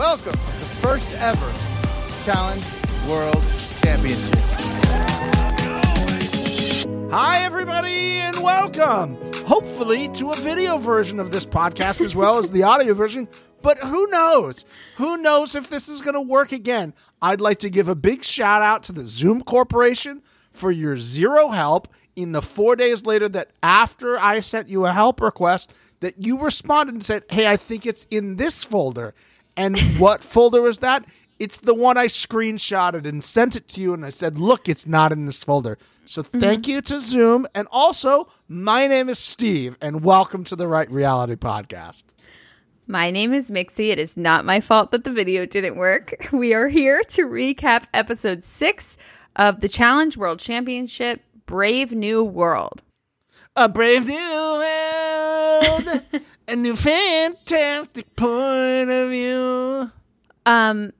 Welcome to the first ever Challenge World Championship. Hi, everybody, and welcome. Hopefully, to a video version of this podcast as well as the audio version. But who knows? Who knows if this is going to work again? I'd like to give a big shout out to the Zoom Corporation for your zero help in the four days later that after I sent you a help request that you responded and said, Hey, I think it's in this folder. And what folder was that? It's the one I screenshotted and sent it to you, and I said, Look, it's not in this folder. So mm-hmm. thank you to Zoom. And also, my name is Steve, and welcome to the Right Reality Podcast. My name is Mixie. It is not my fault that the video didn't work. We are here to recap episode six of the Challenge World Championship Brave New World. A brave new world, a new fantastic point of view. Um,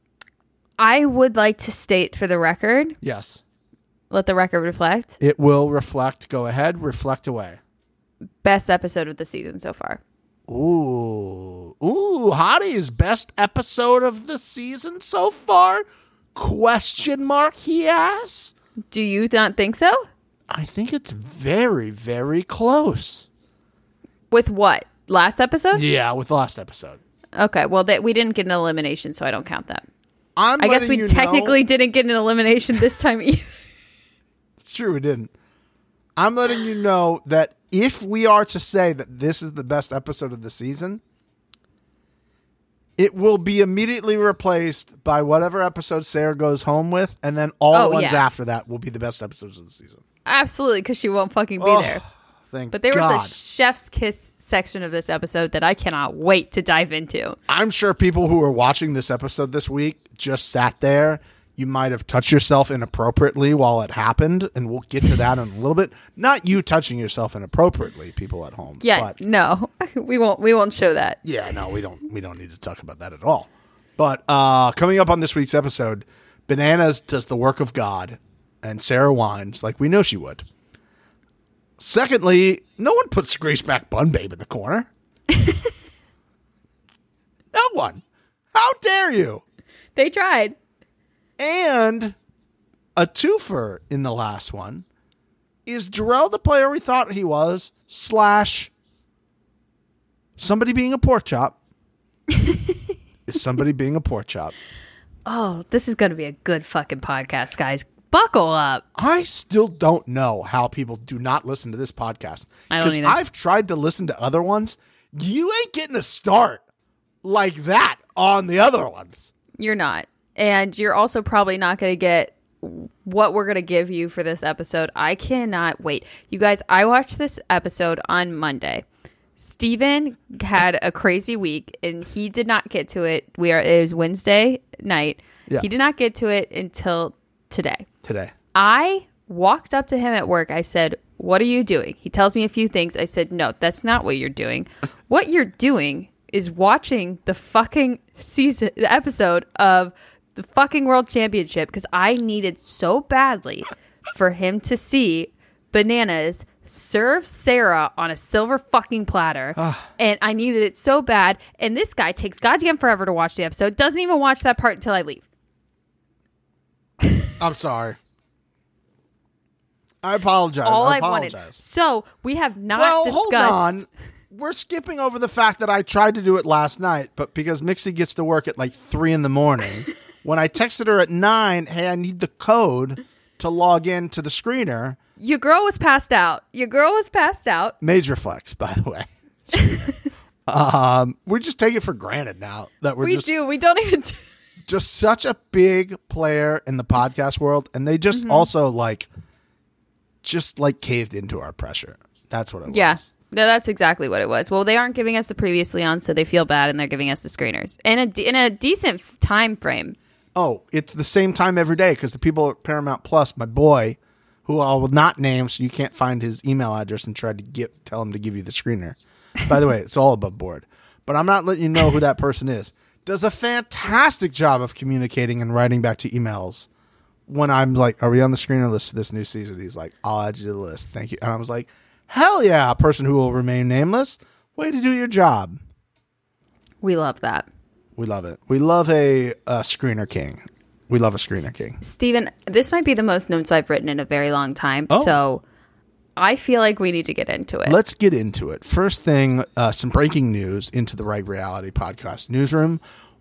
I would like to state for the record, Yes, let the record reflect, it will reflect. Go ahead, reflect away. best episode of the season so far. Ooh, ooh, Hottie's best episode of the season so far? Question mark? He asks. Do you not think so? I think it's very, very close. With what? Last episode? Yeah, with the last episode. Okay, well, that we didn't get an elimination, so I don't count that. I'm I guess we technically know- didn't get an elimination this time either. It's true, we didn't. I'm letting you know that if we are to say that this is the best episode of the season, it will be immediately replaced by whatever episode Sarah goes home with, and then all Oh, the ones yes. after that will be the best episodes of the season. Absolutely, because she won't fucking be Oh, there. Thank But there was a chef's kiss section of this episode that I cannot wait to dive into. I'm sure people who are watching this episode this week just sat there. You might have touched yourself inappropriately while it happened, and we'll get to that in a little bit. Not you touching yourself inappropriately, people at home. Yeah, but no, we won't. We won't show that. yeah, no, we don't. We don't need to talk about that at all. But uh, coming up on this week's episode, Bananas does the work of God, and Sarah whines like we know she would. Secondly, no one puts Greaseback Bun Babe in the corner. no one. How dare you? They tried. And a twofer in the last one is Jarrell the player we thought he was, slash somebody being a pork chop. is somebody being a pork chop. Oh, this is going to be a good fucking podcast, guys. Buckle up. I still don't know how people do not listen to this podcast. I don't either. I've tried to listen to other ones. You ain't getting a start like that on the other ones. You're not, and you're also probably not going to get what we're going to give you for this episode. I cannot wait, you guys. I watched this episode on Monday. Steven had a crazy week and he did not get to it. We are it was Wednesday night. Yeah. He did not get to it until today. Today. I walked up to him at work. I said, What are you doing? He tells me a few things. I said, No, that's not what you're doing. what you're doing is watching the fucking season, the episode of the fucking world championship because I needed so badly for him to see bananas serve Sarah on a silver fucking platter. Ah. and I needed it so bad. And this guy takes goddamn forever to watch the episode, doesn't even watch that part until I leave. I'm sorry. I apologize. all I I wanted. So we have not well, discussed. hold on. We're skipping over the fact that I tried to do it last night, but because Mixie gets to work at like three in the morning, when I texted her at nine, hey, I need the code to log in to the screener. Your girl was passed out. Your girl was passed out. Major flex, by the way. um, we just take it for granted now that we're we just do. We don't even. Just such a big player in the podcast world, and they just Mm-hmm. also like just like caved into our pressure. That's what it was yeah. was. No, that's exactly what it was. Well, they aren't giving us the previously on, so they feel bad, and they're giving us the screeners in a de- in a decent time frame. Oh, it's the same time every day because the people at Paramount Plus, my boy, who I will not name, so you can't find his email address and try to get tell him to give you the screener. By the way, it's all above board, but I'm not letting you know who that person is. Does a fantastic job of communicating and writing back to emails. When I'm like, "Are we on the screener list for this new season?" He's like, "I'll add you to the list, thank you." And I was like, "Hell yeah!" A person who will remain nameless. Way to do your job. We love that. We love it. We love a, a screener king. We love a screener king. Steven, this might be the most notes I've written in a very long time. Oh. So I feel like we need to get into it. Let's get into it. First thing, uh, some breaking news into the Right Reality podcast newsroom.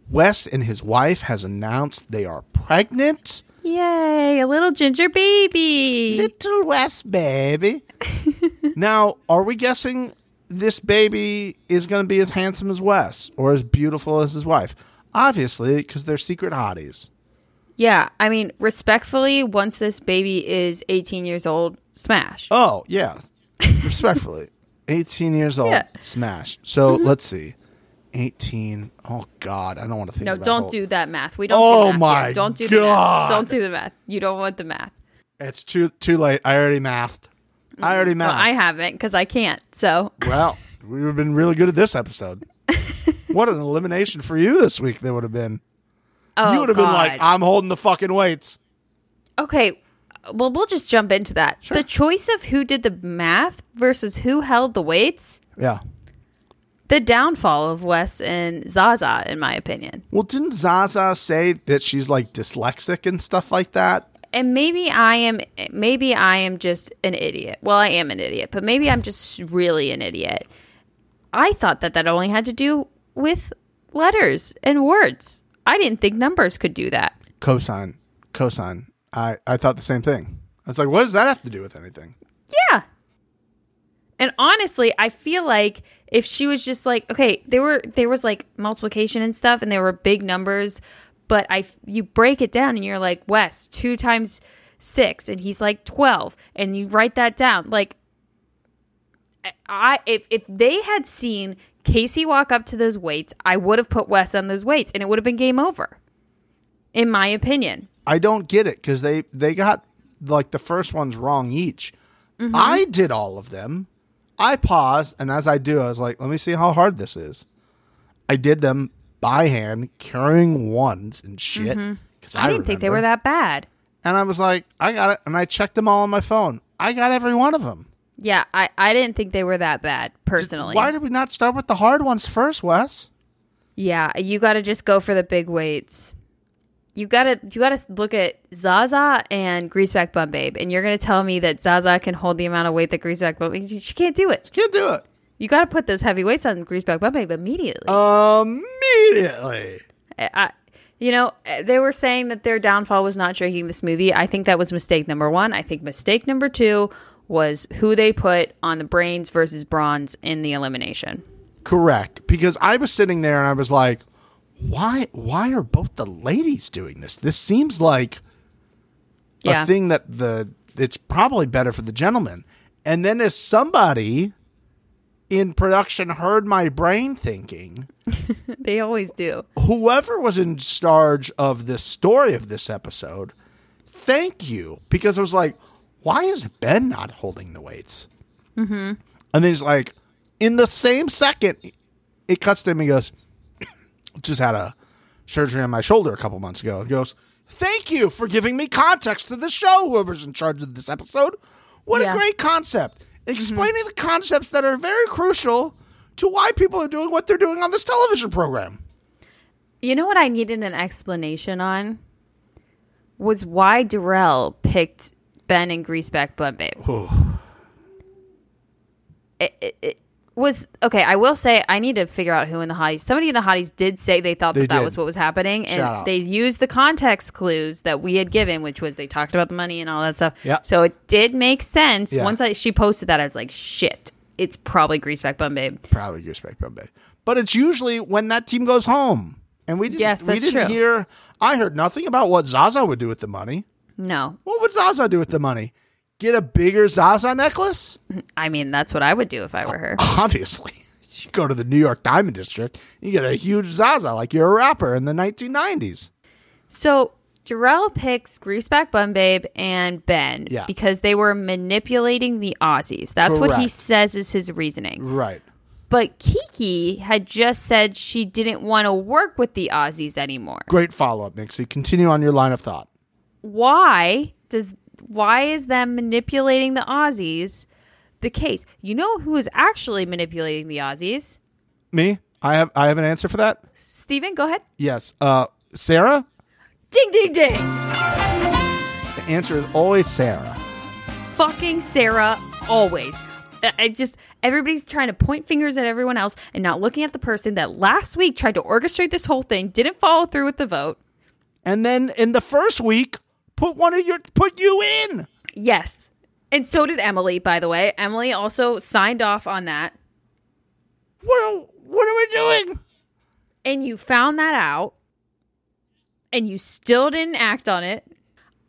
Wes and his wife has announced they are pregnant. Yay, a little ginger baby. Little Wes baby. now, are we guessing this baby is going to be as handsome as Wes or as beautiful as his wife? Obviously, because they're secret hotties. Yeah, I mean, respectfully, once this baby is 18 years old, smash. Oh, yeah. Respectfully. 18 years old, Yeah. smash. So mm-hmm. let's see. 18. Oh, God. I don't want to think no, don't whole- do that math. We don't. Oh do math my here. Don't do the math. Don't do the math. You don't want the math. It's too too late. I already mathed. I already mm, Well, mathed. I haven't because I can't. So well, we've been really good at this episode. what an elimination for you this week that would have been. oh, you would have been like, I'm holding the fucking weights. okay. Well, we'll just jump into that. The choice of who did the math versus who held the weights, Yeah. the downfall of Wes and Zaza, in my opinion. Well, didn't Zaza say that she's like dyslexic and stuff like that? and maybe I am maybe I am just an idiot. Well, I am an idiot, but maybe I'm just really an idiot. I thought that that only had to do with letters and words. I didn't think numbers could do that. Cosine. Cosine. I, I thought the same thing. I was like, what does that have to do with anything? Yeah. And honestly, I feel like if she was just like, okay, there were there was like multiplication and stuff, and there were big numbers, but I you break it down and you're like, Wes, two times six, and he's like twelve, and you write that down. Like, I if if they had seen Casey walk up to those weights, I would have put Wes on those weights, and it would have been game over, in my opinion. I don't get it because they they got like the first ones wrong each. Mm-hmm. I did all of them. I paused, and as I do, I was like, "Let me see how hard this is." I did them by hand, carrying ones and shit. Mm-hmm. 'cause I, didn't think they were that bad. And I was like, "I got it," and I checked them all on my phone. I got every one of them. Yeah, I, I didn't think they were that bad personally. Why did we not start with the hard ones first, Wes? Yeah, you got to just go for the big weights. You got to you got to look at Zaza and Greaseback Bum Babe, and you're going to tell me that Zaza can hold the amount of weight that Greaseback Bum Babe. She can't do it. She can't do it You got to put those heavy weights on Greaseback Bum Babe immediately. immediately. I, you know, they were saying that their downfall was not drinking the smoothie. I think that was mistake number one. I think mistake number two was who they put on the brains versus bronze in the elimination. Correct. Because I was sitting there and I was like, why why are both the ladies doing this? This seems like Yeah. a thing that the it's probably better for the gentleman. And then if somebody in production heard my brain thinking, They always do. whoever was in charge of the story of this episode, thank you. Because I was like, why is Ben not holding the weights? Mm-hmm. And then he's like, in the same second, it cuts to him. He goes, just had a surgery on my shoulder a couple months ago. He goes, thank you for giving me context to the show, whoever's in charge of this episode. What Yeah. a great concept. Explaining the concepts that are very crucial to why people are doing what they're doing on this television program. You know what I needed an explanation on was why Darrell picked Ben and Greaseback Bun Babe. It, it, it was okay. I will say I need to figure out who in the hotties. Somebody in the hotties did say they thought They that that did. was what was happening, Shout out. and they used the context clues that we had given, which was they talked about the money and all that stuff. Yeah. So it did make sense. Yeah. Once I she posted that, I was like, shit, it's probably Greaseback Bun Babe. Probably respect Bombay. But it's usually when that team goes home. And we didn't, Yes, we didn't true. hear I heard nothing about what Zaza would do with the money. No, What would Zaza do with the money? Get a bigger Zaza necklace? I mean that's what I would do if I were her. Obviously. You go to the New York Diamond District, you get a huge Zaza like you're a rapper in the 1990s. So Darrell picks Greaseback Bun Babe and Ben Yeah. because they were manipulating the Aussies. That's what he says is his reasoning. Right. But Kiki had just said she didn't want to work with the Aussies anymore. Great follow up, Mixie. Continue on your line of thought. Why does why is them manipulating the Aussies the case? You know who is actually manipulating the Aussies? Me? I have I have an answer for that. Steven, go ahead. Yes. Uh, Sarah. Ding, ding, ding. The answer is always Sarah. Fucking Sarah, always. I- I just, everybody's trying to point fingers at everyone else and not looking at the person that last week tried to orchestrate this whole thing, didn't follow through with the vote. And then in the first week, put one of your put you in. Yes. And so did Emily, by the way. Emily also signed off on that. What what are we doing? and you found that out and you still didn't act on it.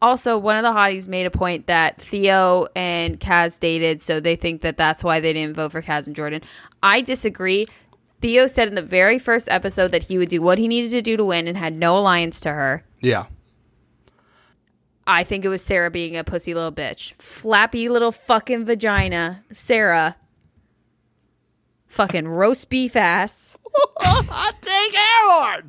Also, one of the hotties made a point that Theo and Kaz dated, so they think that that's why they didn't vote for Kaz and Jordan. I disagree. Theo said in the very first episode that he would do what he needed to do to win and had no alliance to her. Yeah. I think it was Sarah being a pussy little bitch. Flappy little fucking vagina. Sarah. Fucking roast beef ass. Hot take Harold.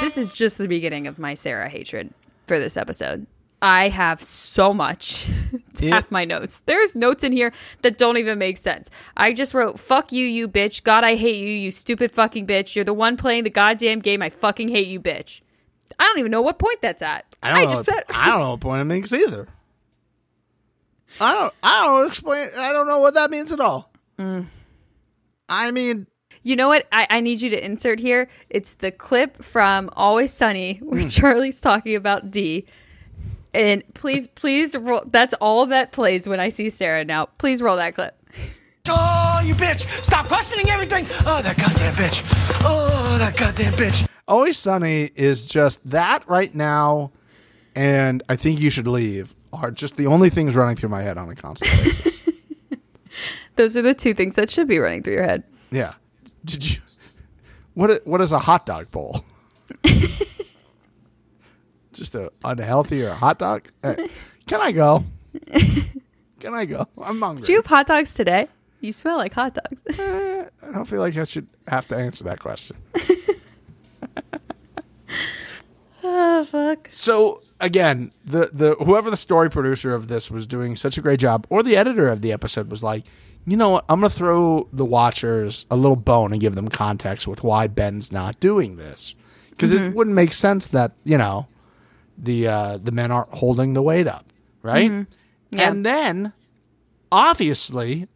this is just the beginning of my Sarah hatred for this episode. I have so much to have my notes. There's notes in here that don't even make sense. I just wrote, fuck you, you bitch. God, I hate you, you stupid fucking bitch. You're the one playing the goddamn game. I fucking hate you, bitch. I don't even know what point that's at. I don't know. just what- said, I don't know what point it makes either. I don't. I don't explain. I don't know what that means at all. I mean, You know what? I, I need you to insert here. It's the clip from Always Sunny where Hmm. Charlie's talking about D. And please, please, roll, that's all that plays when I see Sarah now. Please roll that clip. Oh, you bitch! Stop questioning everything! Oh, that goddamn bitch! Oh, that goddamn bitch! Always Sunny is just that right now, and I think you should leave. Are just the only things running through my head on a constant basis. Those are the two things that should be running through your head. yeah. Did you? What? What is a hot dog bowl? just a unhealthier hot dog. Hey, can I go? Can I go? I'm hungry. Do you have hot dogs today? You smell like hot dogs. Eh, I don't feel like I should have to answer that question. oh, fuck. So again, the the whoever the story producer of this was doing such a great job, or the editor of the episode was like, you know what, I'm gonna throw the watchers a little bone and give them context with why Ben's not doing this, because it mm-hmm. wouldn't make sense that you know the uh, the men aren't holding the weight up, right? Mm-hmm. Yeah. And then obviously,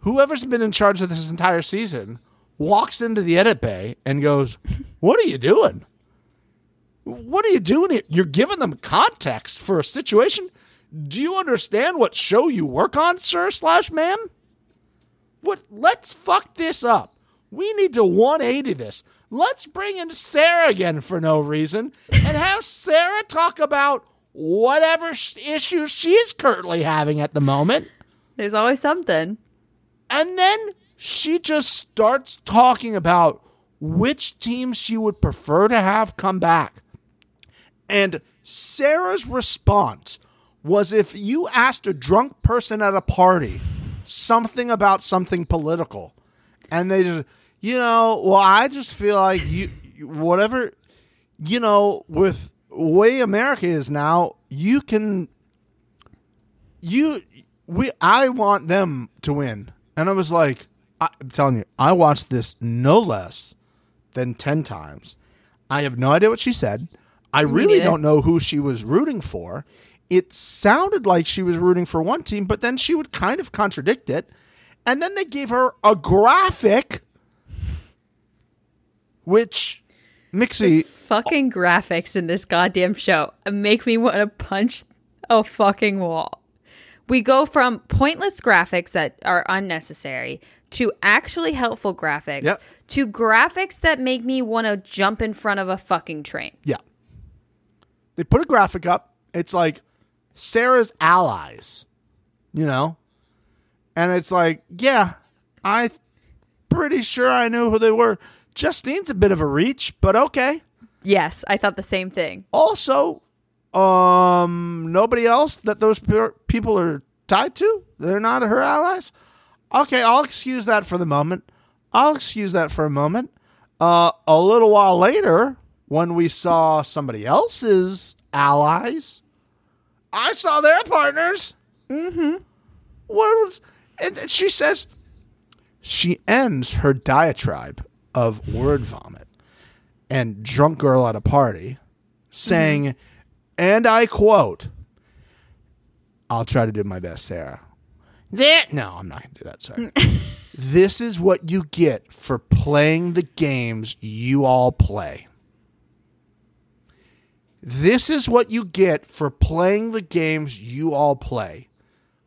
whoever's been in charge of this entire season walks into the edit bay and goes, "What are you doing?" what are you doing here? You're giving them context for a situation. Do you understand what show you work on, sir slash ma'am? What? Let's fuck this up. We need to 180 this. Let's bring in Sarah again for no reason and have Sarah talk about whatever issues she's currently having at the moment. There's always something. And then she just starts talking about which team she would prefer to have come back. And Sarah's response was if you asked a drunk person at a party something about something political, and they just, you know, well, I just feel like you, whatever, you know, with way America is now, you can you we I want them to win. And I was like, I, I'm telling you, I watched this no less than 10 times. I have no idea what she said. I really neither. don't know who she was rooting for. It sounded like she was rooting for one team, but then she would kind of contradict it. And then they gave her a graphic, which Mixie, Fucking graphics in this goddamn show make me want to punch a fucking wall. We go from pointless graphics that are unnecessary to actually helpful graphics Yep. to graphics that make me want to jump in front of a fucking train. Yeah. They put a graphic up. It's like Sarah's allies, you know? And it's like, yeah, I pretty sure I knew who they were. Justine's a bit of a reach, but okay. Yes, I thought the same thing. Also, um nobody else that those pe- people are tied to? They're not her allies? Okay, I'll excuse that for the moment. I'll excuse that for a moment. Uh, a little while later, when we saw somebody else's allies, I saw their partners. Mm-hmm. What was? And then she says, she ends her diatribe of word vomit and drunk girl at a party saying, and I quote, I'll try to do my best, Sarah. That, no, I'm not going to do that. Sorry. this is what you get for playing the games you all play. This is what you get for playing the games you all play.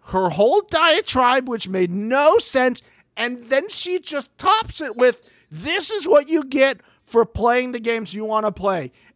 Her whole diatribe, which made no sense, and then she just tops it with, This is what you get for playing the games you want to play.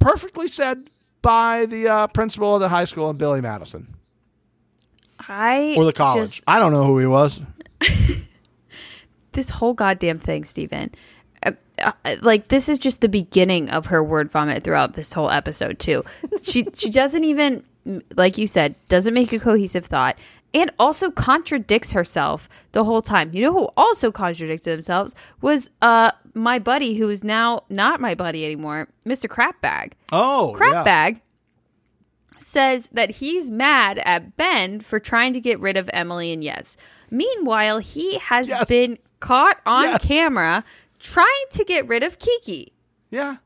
Perfectly said by the uh, principal of the high school in Billy Madison I or the college. just- I don't know who he was. this whole goddamn thing, Stephen. Uh, uh, like this is just the beginning of her word vomit throughout this whole episode too. She she doesn't even like you said doesn't make a cohesive thought and also contradicts herself the whole time. You know who also contradicted themselves was uh my buddy who is now not my buddy anymore, Mr. Crapbag. Oh, Crapbag says that he's mad at Ben for trying to get rid of Emily and Yes. Meanwhile, he has Yes. been caught on Yes. camera trying to get rid of Kiki, Yeah.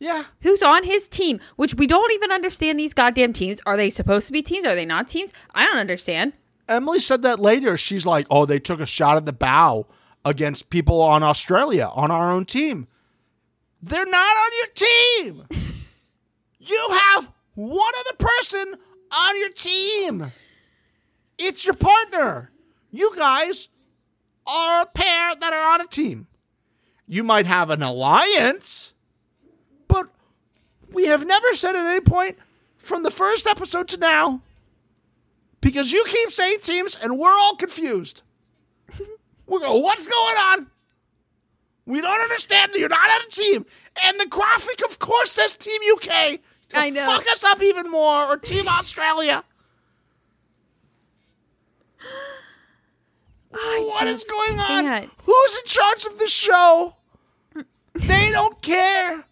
Yeah. who's on his team, which we don't even understand these goddamn teams. Are they supposed to be teams? Are they not teams? I don't understand. Emily said that later. She's like, "Oh, they took a shot at the bow against people on Australia on our own team. They're not on your team. you have one other person on your team. It's your partner. You guys are a pair that are on a team. You might have an alliance, we have never said at any point from the first episode to now because you keep saying teams and we're all confused. we go, what's going on? We don't understand. You're not on a team. And the graphic, of course, says Team UK to I know. fuck us up even more, or Team Australia. What is going on? can't. Who's in charge of the show? They don't care.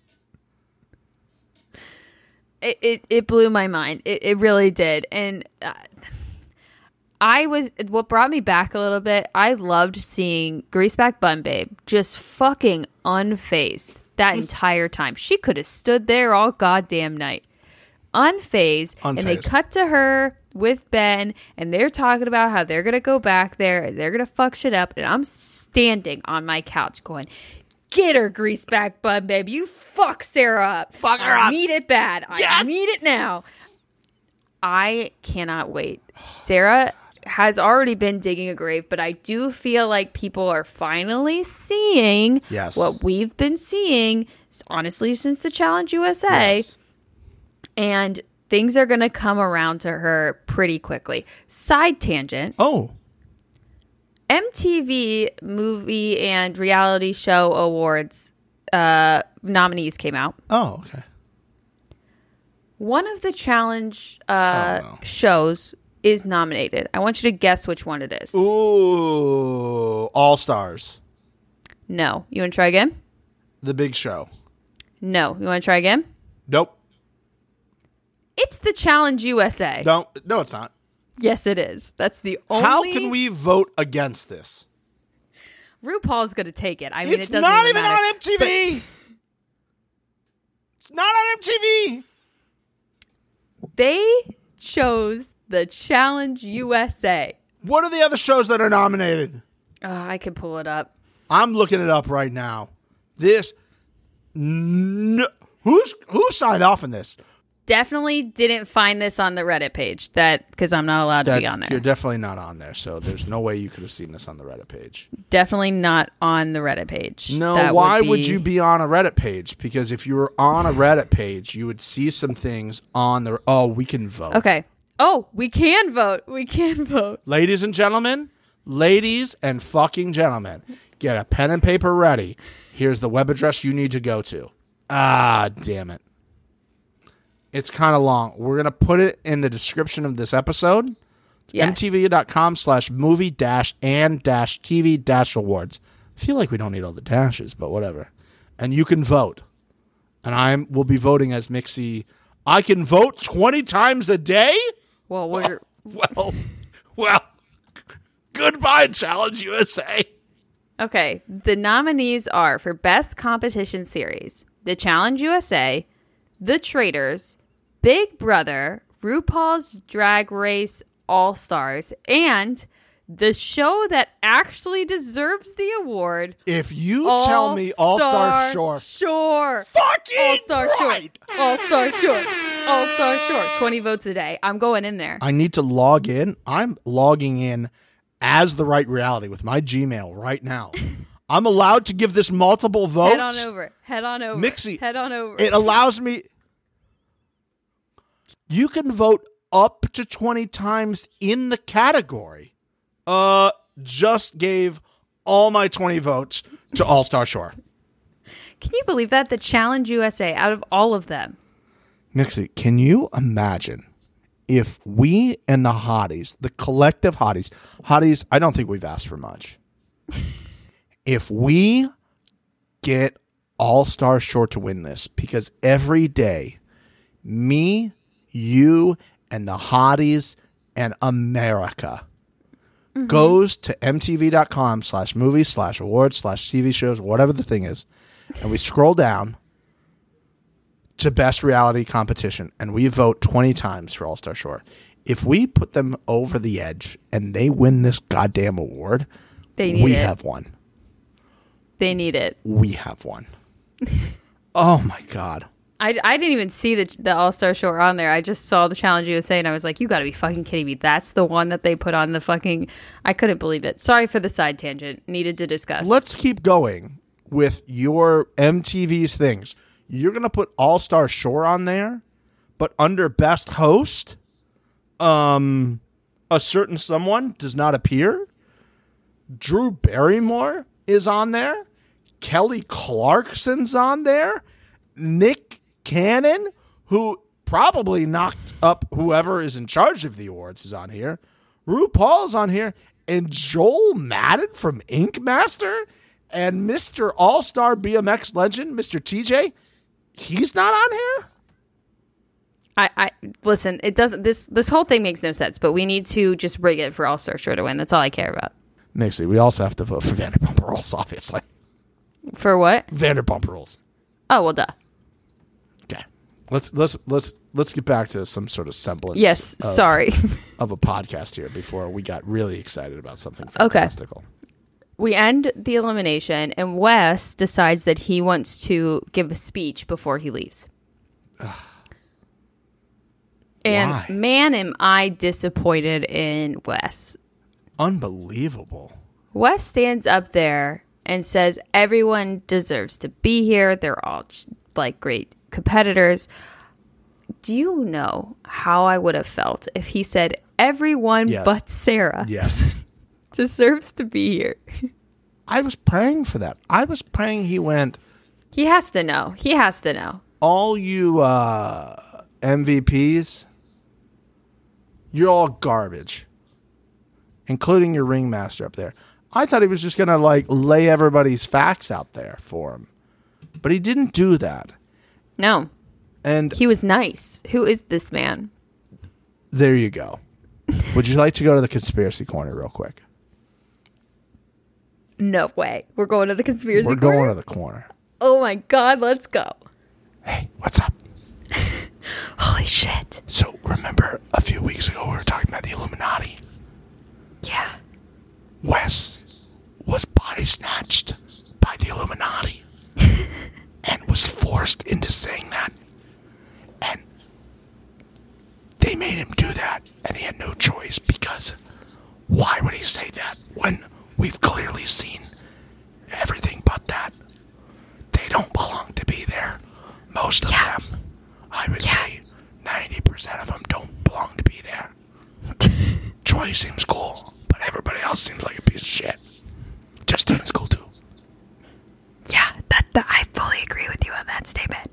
It, it, it blew my mind. It, it really did. And uh, I was, what brought me back a little bit, I loved seeing Greaseback Bun Babe just fucking unfazed that entire time. She could have stood there all goddamn night. Unfazed. And they cut to her with Ben and they're talking about how they're going to go back there and they're going to fuck shit up. And I'm standing on my couch going, Get her, greaseback bun, babe. You fuck Sarah up. Fuck her I up. need it bad. I need it now. I cannot wait. Sarah has already been digging a grave, but I do feel like people are finally seeing Yes. what we've been seeing, honestly, since the Challenge USA. Yes. And things are going to come around to her pretty quickly. Side tangent Oh, MTV Movie and Reality Show Awards uh, nominees came out. oh, okay. One of the challenge uh, Oh, no. shows is nominated. I want you to guess which one it is. Ooh, All Stars, No. You want to try again? The Big Show. No. You want to try again? Nope. It's the Challenge USA. No, no, it's not. Yes, it is. That's the only. How can we vote against this? RuPaul's going to take it. I mean, it's it doesn't not even matter. on MTV. it's not on MTV. They chose the Challenge USA. What are the other shows that are nominated? Oh, I can pull it up. I'm looking it up right now. This, no, who's who signed off on this? Definitely didn't find this on the Reddit page. That because I'm not allowed to be on there. You're definitely not on there, so there's no way you could have seen this on the Reddit page. Definitely not on the Reddit page. No, That why would you be on a Reddit page? Because if you were on a Reddit page, you would see some things on the. Oh, we can vote. Okay. Oh, we can vote. We can vote. Ladies and gentlemen, Ladies and fucking gentlemen, get a pen and paper ready. Here's the web address you need to go to. Ah, damn it. It's kind of long. We're going to put it in the description of this episode. Yes. mtv.com slash movie dash and dash TV dash awards. I feel like we don't need all the dashes, but whatever. And you can vote. And I will be voting as Mixie. I can vote 20 times a day? Well, we're Well, well, goodbye, Challenge USA. okay. The nominees are for Best Competition Series: The Challenge USA, The Traitors, Big Brother, RuPaul's Drag Race All Stars, and the show that actually deserves the award. If you tell me All Star Shore, Shore. fucking All Star right. Shore. All Star Shore. All Star Shore. 20 votes a day. I'm going in there. I need to log in. I'm logging in as the right reality with my Gmail right now. I'm allowed to give this multiple votes. Head on over. Head on over. Mixie. Head on over. It allows me. You can vote up to 20 times in the category. Uh, just gave all my 20 votes to All Star Shore. Can you believe that? The Challenge USA, out of all of them. Mixie, can you imagine if we and the hotties, the collective hotties, hotties, I don't think we've asked for much. if we get All Star Shore to win this, because every day, me, you, and the hotties and America mm-hmm. goes to mtv.com slash movies slash awards slash TV shows, whatever the thing is, and we scroll down to best reality competition and we vote 20 times for All Star Shore. If we put them over the edge and they win this goddamn award, They need we it. have one. They need it. We have one. oh my God. I, I didn't even see the, the All Star Shore on there. I just saw the Challenge USA and I was like, you got to be fucking kidding me. That's the one that they put on the fucking. I couldn't believe it. Sorry for the side tangent. Needed to discuss. Let's keep going with your MTV's things. You're going to put All Star Shore on there, but under best host, um, a certain someone does not appear. Drew Barrymore is on there. Kelly Clarkson's on there. Nick Cannon, who probably knocked up whoever is in charge of the awards, is on here. RuPaul's on here. And Joel Madden from Ink Master and Mr. All Star BMX legend, Mr. TJ, he's not on here? I, I listen. It doesn't. This this whole thing makes no sense. But we need to just rig it for All Star Shore to win. That's all I care about. Mixie, we also have to vote for Vanderpump Rules, obviously. For what? Vanderpump Rules. Oh well, duh. Okay. Let's let's let's let's get back to some sort of semblance. Yes. of- Sorry. Of a podcast here before we got really excited about something Okay. fantastical. we end the elimination, and Wes decides that he wants to give a speech before he leaves. And Why? man, am I disappointed in Wes. Unbelievable. Wes stands up there and says everyone deserves to be here. They're all like great competitors. Do you know how I would have felt if he said everyone Yes. but Sarah Yes. deserves to be here? I was praying for that. I was praying he went, He has to know. He has to know. all you uh, MVPs, you're all garbage, including your ringmaster up there. I thought he was just gonna like lay everybody's facts out there for him, but he didn't do that. No, And he was nice. Who is this man? there you go. Would you like to go to the conspiracy corner real quick? No way. We're going to the conspiracy We're corner? going to the corner. Oh my god, let's go. Hey, what's up? Holy shit. So remember a few weeks ago we were talking about the Illuminati. Yeah. Wes was body snatched by the Illuminati and was forced into saying that. And they made him do that, and he had no choice because why would he say that when we've clearly seen everything but that? They don't belong to be there. Most of them, I would say 90% of them don't belong to be there. Troy seems cool, but everybody else seems like a piece of shit. Justin Justine's cool too. Yeah, that, that I fully agree with you on that statement.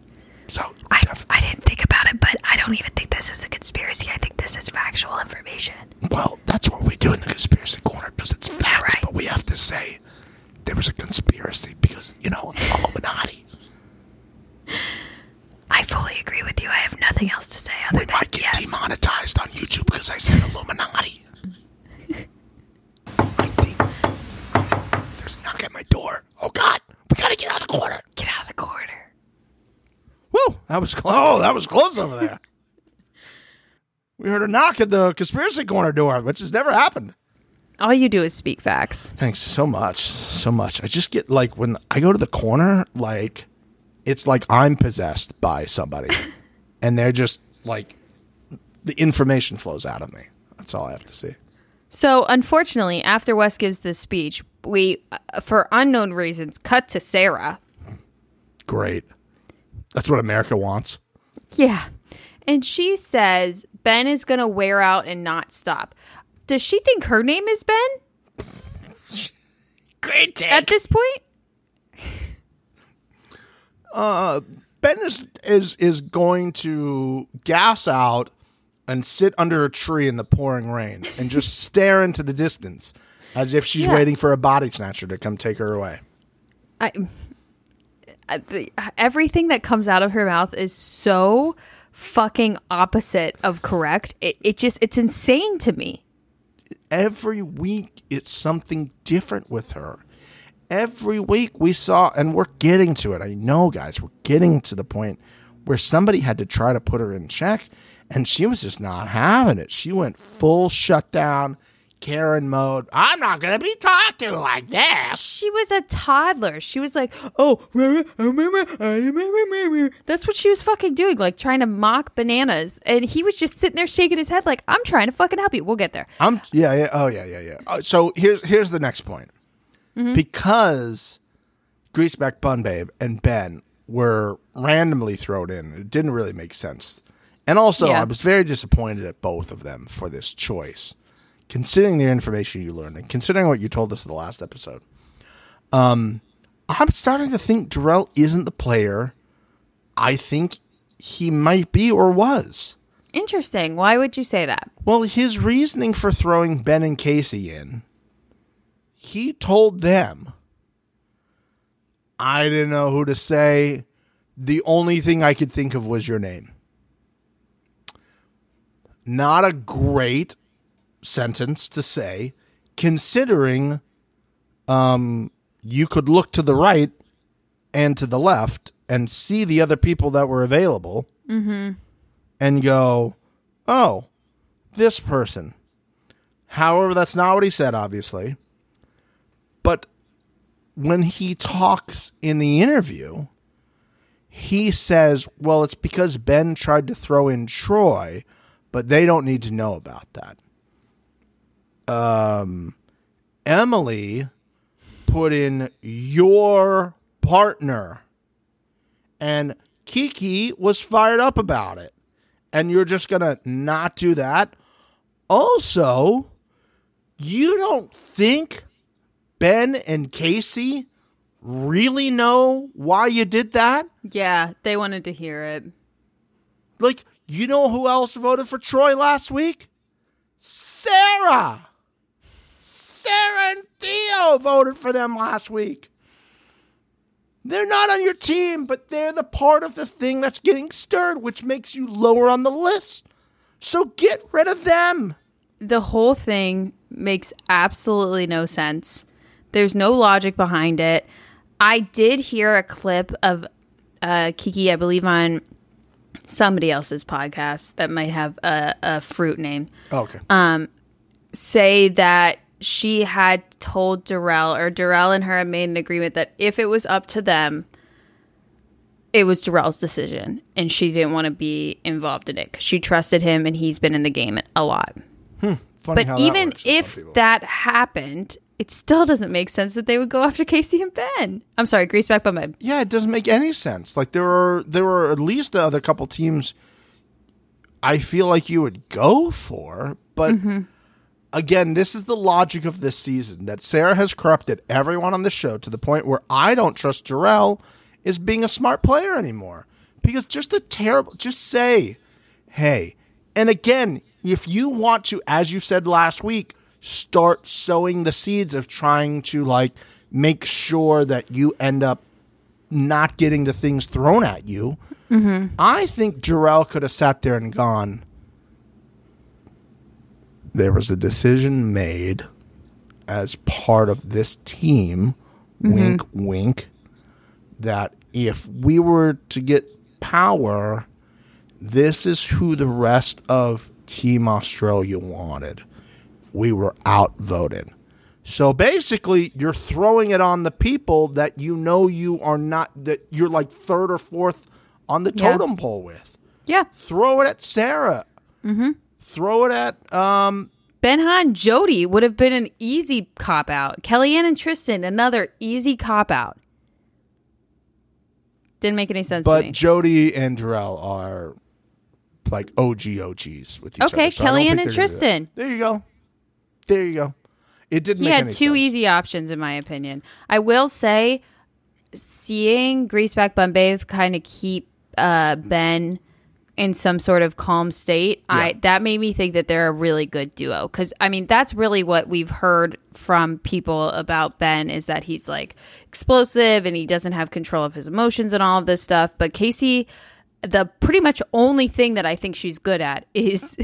So I, def- I didn't think about it, but I don't even think this is a conspiracy. I think this is factual information. well, that's what we do in the conspiracy corner because it's facts. Right. But we have to say there was a conspiracy because you know I'm Illuminati. I fully agree with you. I have nothing else to say other We than might get yes. demonetized on YouTube because I said Illuminati. I think there's a knock at my door. Oh God, we gotta get out of the corner. Get out of the corner. Whoa, that was close. Oh, that was close over there. we heard a knock at the conspiracy corner door, which has never happened. All you do is speak facts. Thanks so much, so much. I just get like when I go to the corner, like it's like I'm possessed by somebody, and they're just like the information flows out of me. That's all I have to say. So, unfortunately, after Wes gives this speech, we, uh, for unknown reasons, cut to Sarah. Great. That's what America wants. Yeah. And she says Ben is going to wear out and not stop. Does she think her name is Ben Great take. at this point? Ben is is is going to gas out and sit under a tree in the pouring rain and just stare into the distance as if she's Yeah. waiting for a body snatcher to come take her away. I, I the, everything that comes out of her mouth is so fucking opposite of correct. It, it just, it's insane to me. Every week it's something different with her. Every week we saw and we're getting to it. I know guys, we're getting to the point where somebody had to try to put her in check and she was just not having it. She went full shutdown Karen mode. I'm not going to be talking like this. She was a toddler. She was like, oh, that's what she was fucking doing, like trying to mock bananas. And he was just sitting there shaking his head, like, I'm trying to fucking help you. We'll get there. I'm yeah, yeah. Oh yeah, yeah, yeah. Uh, so here's here's the next point. Because Greaseback Bun Babe and Ben were randomly thrown in. It didn't really make sense. And also, Yeah. I was very disappointed at both of them for this choice, considering the information you learned and considering what you told us in the last episode. Um, I'm starting to think Darrell isn't the player I think he might be or was. Interesting. Why would you say that? Well, his reasoning for throwing Ben and Casey in, he told them, I didn't know who to say. The only thing I could think of was your name. Not a great sentence to say, considering um, you could look to the right and to the left and see the other people that were available and go, oh, this person. However, that's not what he said, obviously. But when he talks in the interview, he says, well, it's because Ben tried to throw in Troy, but they don't need to know about that. Um, Emily put in your partner, and Kiki was fired up about it and you're just gonna not do that. Also, you don't think Ben and Casey really know why you did that? Yeah, they wanted to hear it. Like, you know who else voted for Troy last week? Sarah. Sarah and Theo voted for them last week. They're not on your team, but they're the part of the thing that's getting stirred, which makes you lower on the list. So get rid of them. The whole thing makes absolutely no sense. There's no logic behind it. I did hear a clip of uh, Kiki, I believe, on somebody else's podcast that might have a, a fruit name. Okay. Um, say that she had told Darrell or Darrell and her had made an agreement that if it was up to them, it was Darrell's decision, and she didn't want to be involved in it because she trusted him, and he's been in the game a lot. Hmm, funny But how that even works if that happened, it still doesn't make sense that they would go after Casey and Ben. I'm sorry, Greaseback Bum Babe. yeah, it doesn't make any sense. Like there are there were at least the other couple teams I feel like you would go for, but mm-hmm. Again, this is the logic of this season that Sarah has corrupted everyone on the show to the point where I don't trust Jarrell is being a smart player anymore. Because just a terrible, just say, hey, and again, if you want to, as you said last week, start sowing the seeds of trying to like make sure that you end up not getting the things thrown at you. Mm-hmm. I think Jarrell could have sat there and gone, there was a decision made as part of this team, wink, wink, that if we were to get power, this is who the rest of Team Australia wanted. We were outvoted. So basically, you're throwing it on the people that you know you are not, that you're like third or fourth on the Yeah. totem pole with. Yeah. Throw it at Sarah. Mm-hmm. Throw it at um, Benhan Jody would have been an easy cop out. Kellyanne and Tristan, another easy cop out. Didn't make any sense to But. Jody and Jarrell are like OG OGs with each Okay, other. so I Kellyanne and they're gonna do that. Tristan. There you go. There you go. It didn't he had two sense. easy options, in my opinion. I will say, seeing Greaseback Bunbathe kind of keep uh, Ben in some sort of calm state, I that made me think that they're a really good duo. Because I mean, that's really what we've heard from people about Ben is that he's like explosive and he doesn't have control of his emotions and all of this stuff. But Casey, the pretty much only thing that I think she's good at is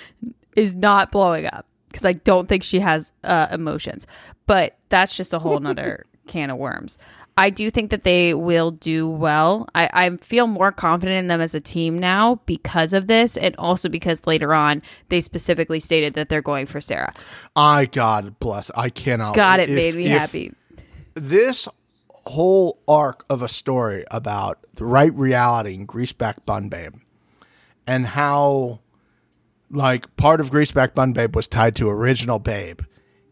is not blowing up because I don't think she has uh, emotions. But that's just a whole nother can of worms. I do think that they will do well. I, I feel more confident in them as a team now because of this, and also because later on they specifically stated that they're going for Sarah. I God bless. I cannot. God, it if- made me if happy. This whole arc of a story about the right reality in Greaseback Bun Babe and how like part of Greaseback Bun Babe was tied to original Babe.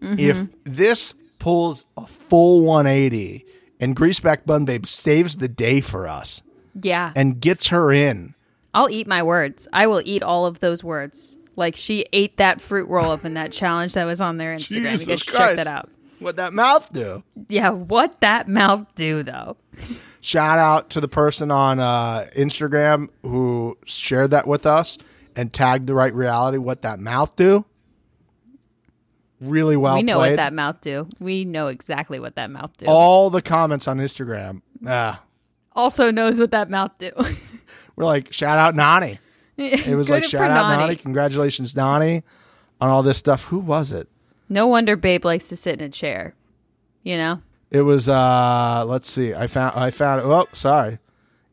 Mm-hmm. If this pulls a full 180 and Greaseback Bun Babe saves the day for us Yeah, and gets her in, I'll eat my words. I will eat all of those words. Like she ate that fruit roll up in that challenge that was on their Instagram. you Jesus guys should check Christ. that out. What that mouth do? Yeah, what that mouth do though? Shout out to the person on uh, Instagram who shared that with us and tagged the right reality. What that mouth do? Really well we know played. what that mouth do. We know exactly what that mouth do. All the comments on Instagram. Ah, also knows what that mouth do. we're like, shout out Nani. It was like, shout out Nani. Nani. Congratulations, Nani, on all this stuff. Who was it? No wonder Babe likes to sit in a chair. You know? It was uh let's see. I found I found oh sorry.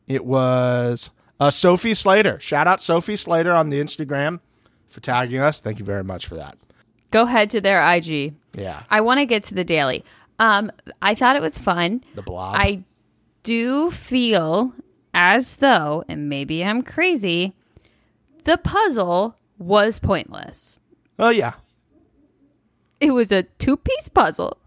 It was uh Sophie Slater. Shout out Sophie Slater on the Instagram for tagging us. Thank you very much for that. Go head to their IG. Yeah. I want to get to the daily. Um, I thought it was fun. The blog. I do feel as though, and maybe I'm crazy, the puzzle was pointless. Oh yeah. It was a two piece puzzle.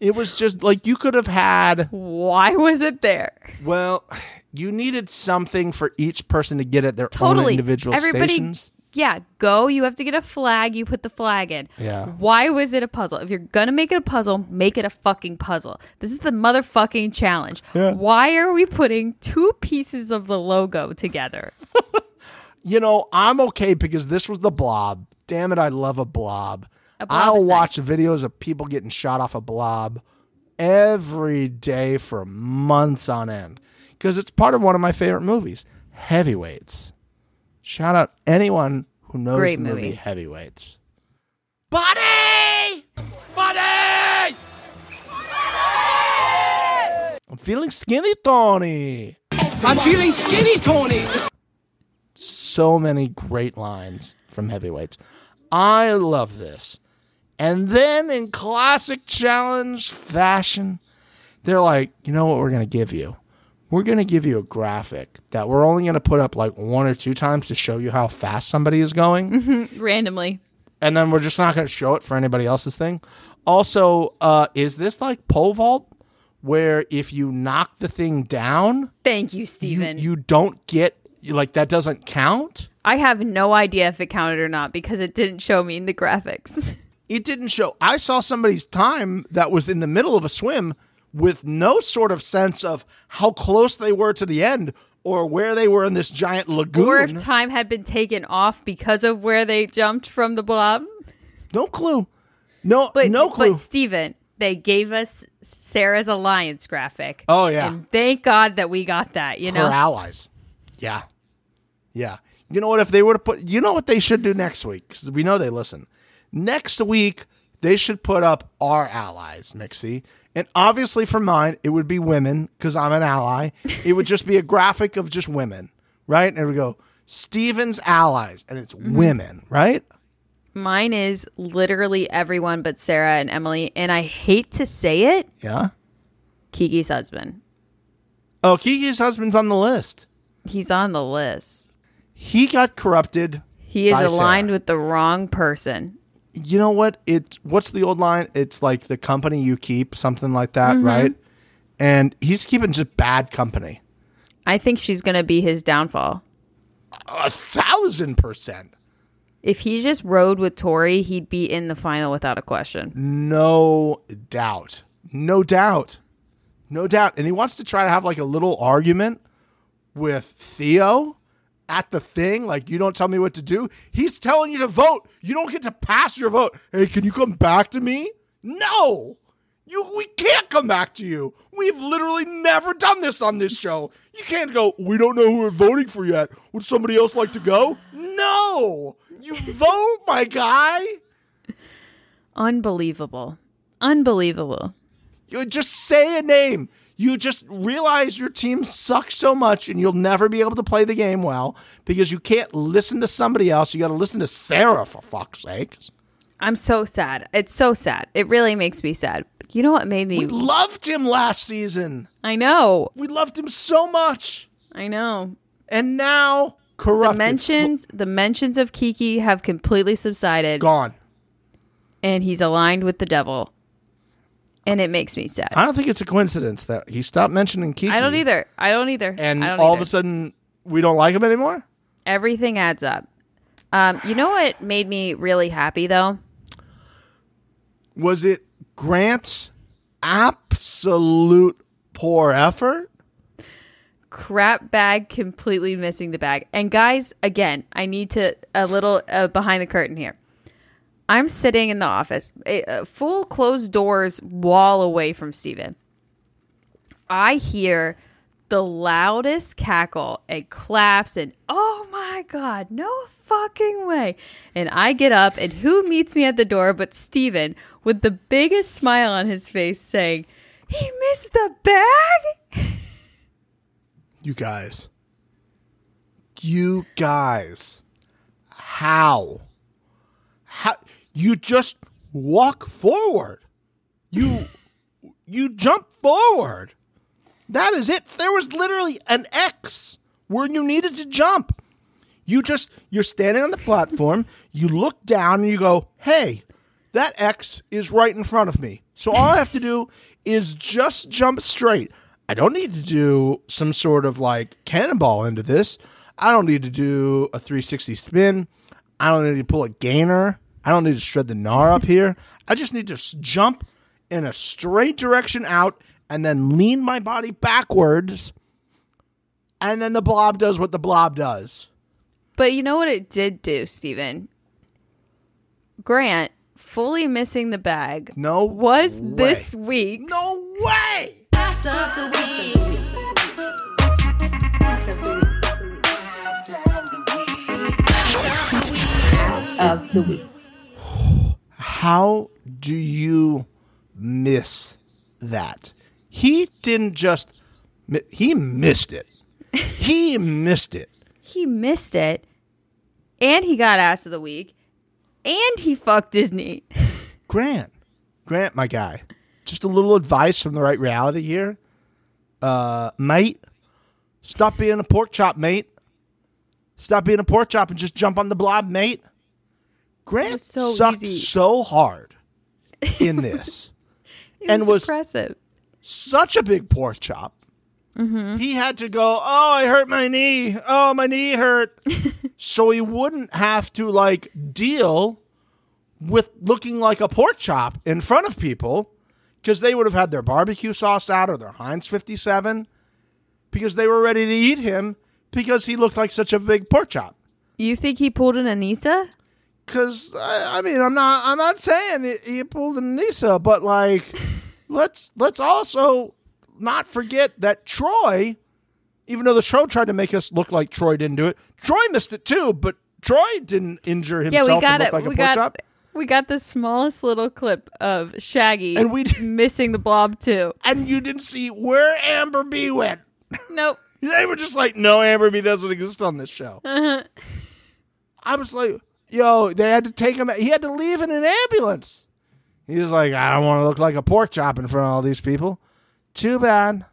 It was just like you could have had Why was it there? well, you needed something for each person to get at their own Totally. individual Everybody, stations. Yeah, go. You have to get a flag. You put the flag in. Yeah. Why was it a puzzle? If you're gonna make it a puzzle, make it a fucking puzzle. This is the motherfucking challenge. Yeah. Why are we putting two pieces of the logo together? You know, I'm okay because this was the blob. Damn it, I love a blob. A blob I'll watch nice. videos of people getting shot off a blob every day for months on end because it's part of one of my favorite movies, Heavyweights. Shout out anyone who knows Great the movie. movie. Heavyweights. Buddy! Buddy! I'm feeling skinny, Tony. I'm feeling skinny, Tony. so many great lines from heavyweights. I love this. And then in classic challenge fashion, they're like, you know what we're going to give you? We're going to give you a graphic that we're only going to put up like one or two times to show you how fast somebody is going. Randomly. and then we're just not going to show it for anybody else's thing. Also, uh, is this like pole vault where if you knock the thing down, Thank you, you, Steven. you don't get, like, that doesn't count? I have no idea if it counted or not because it didn't show me in the graphics. It didn't show. I saw somebody's time that was in the middle of a swim with no sort of sense of how close they were to the end or where they were in this giant lagoon. or if time had been taken off because of where they jumped from the blob. no clue. No, But no clue. But Steven, they gave us Sarah's alliance graphic. Oh, yeah. And thank God that we got that, you Her know. allies. Yeah. Yeah. You know what? If they were to put, you know what they should do next week? Because we know they listen. Next week, they should put up our allies, Mixie. And obviously, for mine, it would be women because I'm an ally. It would just be a graphic of just women, right? And would go Steven's allies, and it's Mm-hmm. women, right? Mine is literally everyone but Sarah and Emily, and I hate to say it, Yeah. Kiki's husband. Oh, Kiki's husband's on the list. He's on the list. He got corrupted. He is aligned Sarah. with the wrong person. You know what? It what's the old line? It's like the company you keep, something like that, Mm-hmm. right? And he's keeping just bad company. I think she's going to be his downfall. A thousand percent. If he just rode with Tori, he'd be in the final without a question. No doubt. No doubt. No doubt. And he wants to try to have like a little argument with Theo at the thing. Like, you don't tell me what to do. He's telling you to vote. You don't get to pass your vote. Hey, can you come back to me? No. You we can't come back to you. We've literally never done this on this show. You can't go, we don't know who we're voting for yet. Would somebody else like to go? No. You vote, my guy. Unbelievable. Unbelievable. You just say a name. You just realize your team sucks so much and you'll never be able to play the game well because you can't listen to somebody else. You got to listen to Sarah for fuck's sake. I'm so sad. It's so sad. It really makes me sad. You know what made me We loved him last season. I know. We loved him so much. I know. And now The mentions the mentions of Kiki have completely subsided gone. and he's aligned with the devil. And it makes me sad. I don't think it's a coincidence that he stopped mentioning Kiki. I don't either. I don't either. And don't all either. of a sudden we don't like him anymore? everything adds up. Um, you know what made me really happy though? Was it Grant's absolute poor effort? crap bag completely missing the bag. And guys, again, I need to a little uh, behind the curtain here. I'm sitting in the office, a, a full closed doors wall away from Steven. I hear the loudest cackle and claps and oh my god, no fucking way. And I get up and who meets me at the door but Steven with the biggest smile on his face saying, "He missed the bag?" You guys. You guys. How? How you just walk forward. You you jump forward. That is it. There was literally an X where you needed to jump. You just you're standing on the platform, you look down and you go, "Hey, that X is right in front of me." So all I have to do is just jump straight. I don't need to do some sort of like cannonball into this. I don't need to do a 360 spin. I don't need to pull a gainer. I don't need to shred the gnar up here. I just need to s- jump in a straight direction out and then lean my body backwards. And then the blob does what the blob does. But you know what it did do, Steven? Grant fully missing the bag No was way. this week. No way. of the week. How do you miss that? He didn't just, he missed it. He missed it. He missed it, and he got ass of the week, and he fucked Disney. Grant. Grant, my guy. Just a little advice from the right reality here. Uh, mate, stop being a pork chop, mate. Stop being a pork chop and just jump on the blob, mate. Grant was so sucked easy. so hard in this. And was- impressive. such a big pork chop mm-hmm. He had to go, oh, I hurt my knee. Oh, my knee hurt. so he wouldn't have to like deal with looking like a pork chop in front of people because they would have had their barbecue sauce out or their Heinz 57 because they were ready to eat him because he looked like such a big pork chop. You think he pulled an Anissa? Because I, I mean, I'm not, I'm not saying he, he pulled an Anissa, but like, let's let's also not forget that Troy, even though the show tried to make us look like Troy didn't do it, Troy missed it too. But Troy didn't injure himself. Yeah, we got it. like we got chop. we got the smallest little clip of Shaggy And we- missing the blob too. And you didn't see where Amber B went. Nope. They were just like, no, Amber B doesn't exist on this show. Uh-huh. I was like, yo, they had to take him. He had to leave in an ambulance. He was like, I don't want to look like a pork chop in front of all these people. Too bad.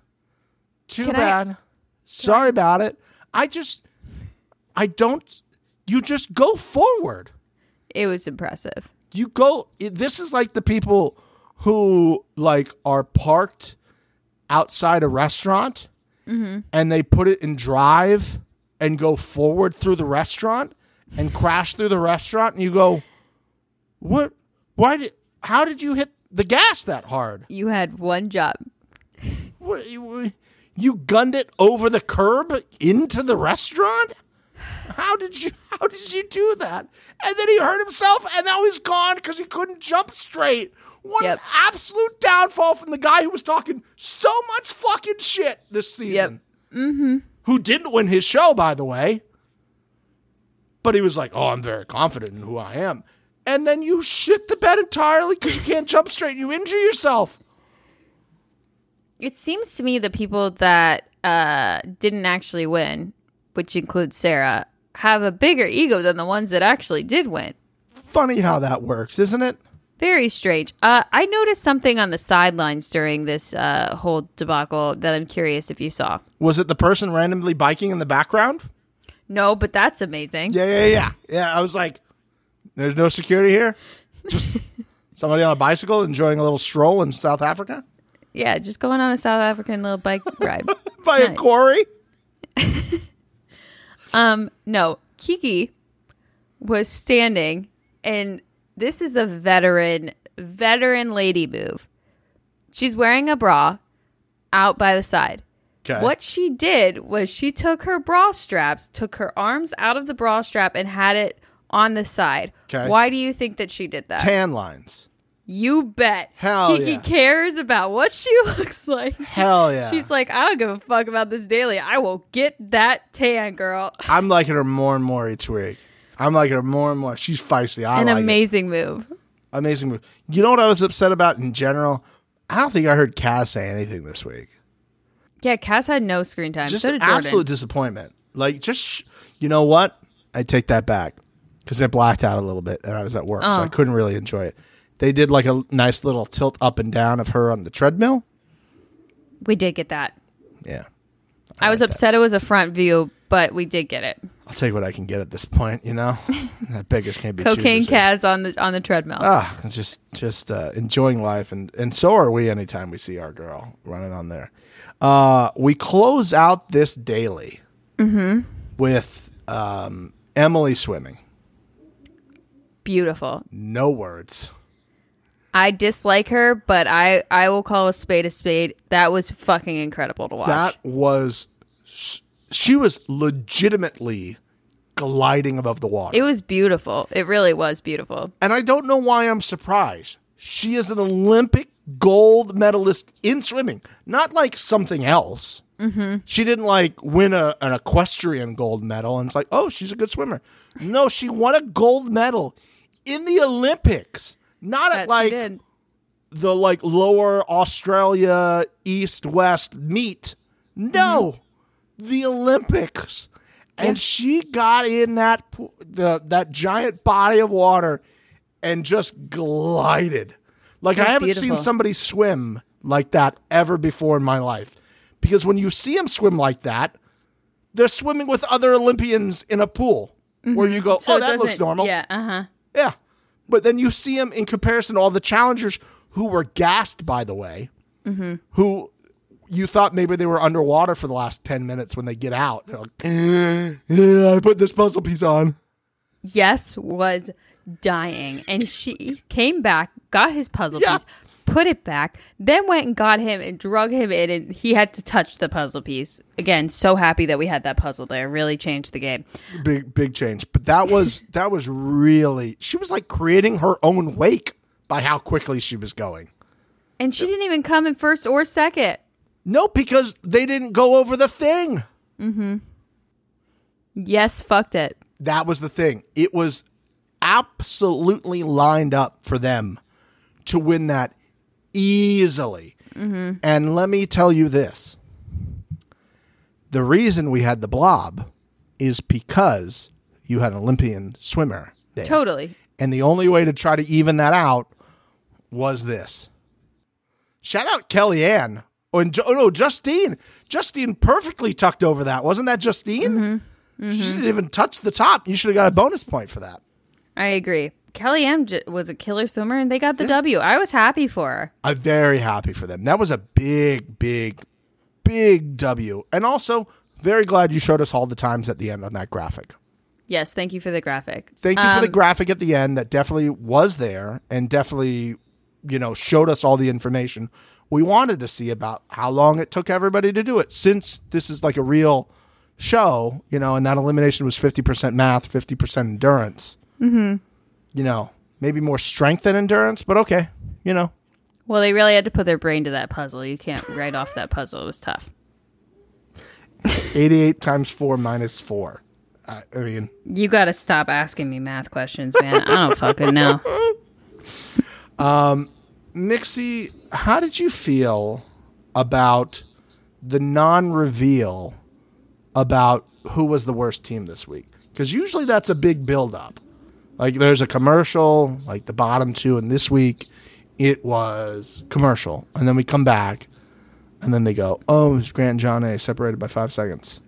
Too Can I- bad. Sorry about it. I just, I don't. You just go forward. It was impressive. You go. This is like the people who like are parked outside a restaurant mm-hmm. and they put it in drive and go forward through the restaurant and crash through the restaurant and you go what? Why did how did you hit the gas that hard? You had one job. what, you, you gunned it over the curb into the restaurant? How did you how did you do that? And then he hurt himself and now he's gone because he couldn't jump straight. What Yep. an absolute downfall from the guy who was talking so much fucking shit this season. Mm-hmm. who didn't win his show by the way but he was like oh i'm very confident in who i am and then you shit the bed entirely because you can't jump straight and you injure yourself It seems to me the people that uh, didn't actually win, which includes Sarah, have a bigger ego than the ones that actually did win. funny how that works isn't it Very strange. Uh, I noticed something on the sidelines during this uh, whole debacle that I'm curious if you saw. Was it the person randomly biking in the background? No, but that's amazing. Yeah, yeah, yeah. Yeah, I was like, there's no security here? Just somebody on a bicycle enjoying a little stroll in South Africa? Yeah, just going on a South African little bike ride. By a quarry? Um, no, Kiki was standing, and this is a veteran, veteran lady move. She's wearing a bra out by the side. Okay. What she did was she took her bra straps, took her arms out of the bra strap, and had it on the side. Okay. Why do you think that she did that? Tan lines. you bet. Hell Kiki yeah. cares about what she looks like. Hell yeah. She's like, I don't give a fuck about this daily. I will get that tan, girl. I'm liking her more and more each week. I'm liking her more and more. She's feisty. I An like it. amazing move. Amazing move. You know what I was upset about in general? I don't think I heard Kaz say anything this week. Yeah, Kaz had no screen time. just so an absolute disappointment. Like, just sh- you know what? I take that back because I blacked out a little bit and I was at work, so Oh. I couldn't really enjoy it. They did like a nice little tilt up and down of her on the treadmill. We did get that. Yeah, I, was upset it was a front view, but we did get it. I'll take what I can get at this point. You know, that beggars can't be Cocaine. Kaz on the on the treadmill. Ah, just just uh, enjoying life, and and so are we. Anytime we see our girl running on there, uh, we close out this daily with um, Emily swimming. Beautiful. No words. I dislike her, but I I will call a spade a spade. That was fucking incredible to watch. That was she was legitimately gliding above the water. it was beautiful. It really was beautiful. and I don't know why I'm surprised. She is an Olympic gold medalist in swimming, not like something else. Mm-hmm. She didn't like win a, an equestrian gold medal and it's like, oh, she's a good swimmer. No, she won a gold medal in the Olympics, not That at like the like lower Australia East West meet. No, the Olympics, and she got in that the that giant body of water and just glided. Like I haven't seen somebody swim like that ever before in my life. Because when you see them swim like that, they're swimming with other Olympians in a pool where you go, So "Oh, that looks normal." Yeah, uh huh. Yeah. But then you see them in comparison to all the challengers who were gassed, by the way, Mm-hmm. who you thought maybe they were underwater for the last 10 minutes when they get out. They're like, yeah, I put this puzzle piece on. Yes was dying, and she came back, got his puzzle Yeah. piece, put it back, then went and got him and drug him in, and he had to touch the puzzle piece. Again, so happy that we had that puzzle there. Really changed the game. Big, big change. But that was, that was really, she was like creating her own wake by how quickly she was going. And she didn't even come in first or second. No, because they didn't go over the thing. Mhm. Yes, fucked it. That was the thing. It was absolutely lined up for them to win that easily. Mm-hmm. And let me tell you this the reason we had the blob is because you had an Olympian swimmer there. Totally. And the only way to try to even that out was this. Shout out Kellyanne. Oh, and, Jo- oh no, Justine. Justine perfectly tucked over that. Wasn't that Justine? Mm-hmm. She mm-hmm. didn't even touch the top. You should have got a bonus point for that. I agree. Kellyanne j- was a killer swimmer, and they got the W. I was happy for her. I'm very happy for them. That was a big, big, big W. And also, very glad you showed us all the times at the end on that graphic. Yes, thank you for the graphic. Thank you for the Um, graphic at the end that definitely was there and definitely, you know, showed us all the information we wanted to see about how long it took everybody to do it. Since this is like a real show, you know, and that elimination was 50% math, 50% endurance. Mm-hmm. You know, maybe more strength than endurance, but okay, you know. Well, they really had to put their brain to that puzzle. You can't write off that puzzle. It was tough. 88 times 4 minus 4. I, I mean, You got to stop asking me math questions, man. I don't fucking know. Um, Mixie, how did you feel about the non-reveal about who was the worst team this week? Because usually that's a big build-up. Like there's a commercial, like the bottom two, and this week it was commercial, and then we come back, and then they go, "Oh, it's Grant and Jonna separated by five seconds."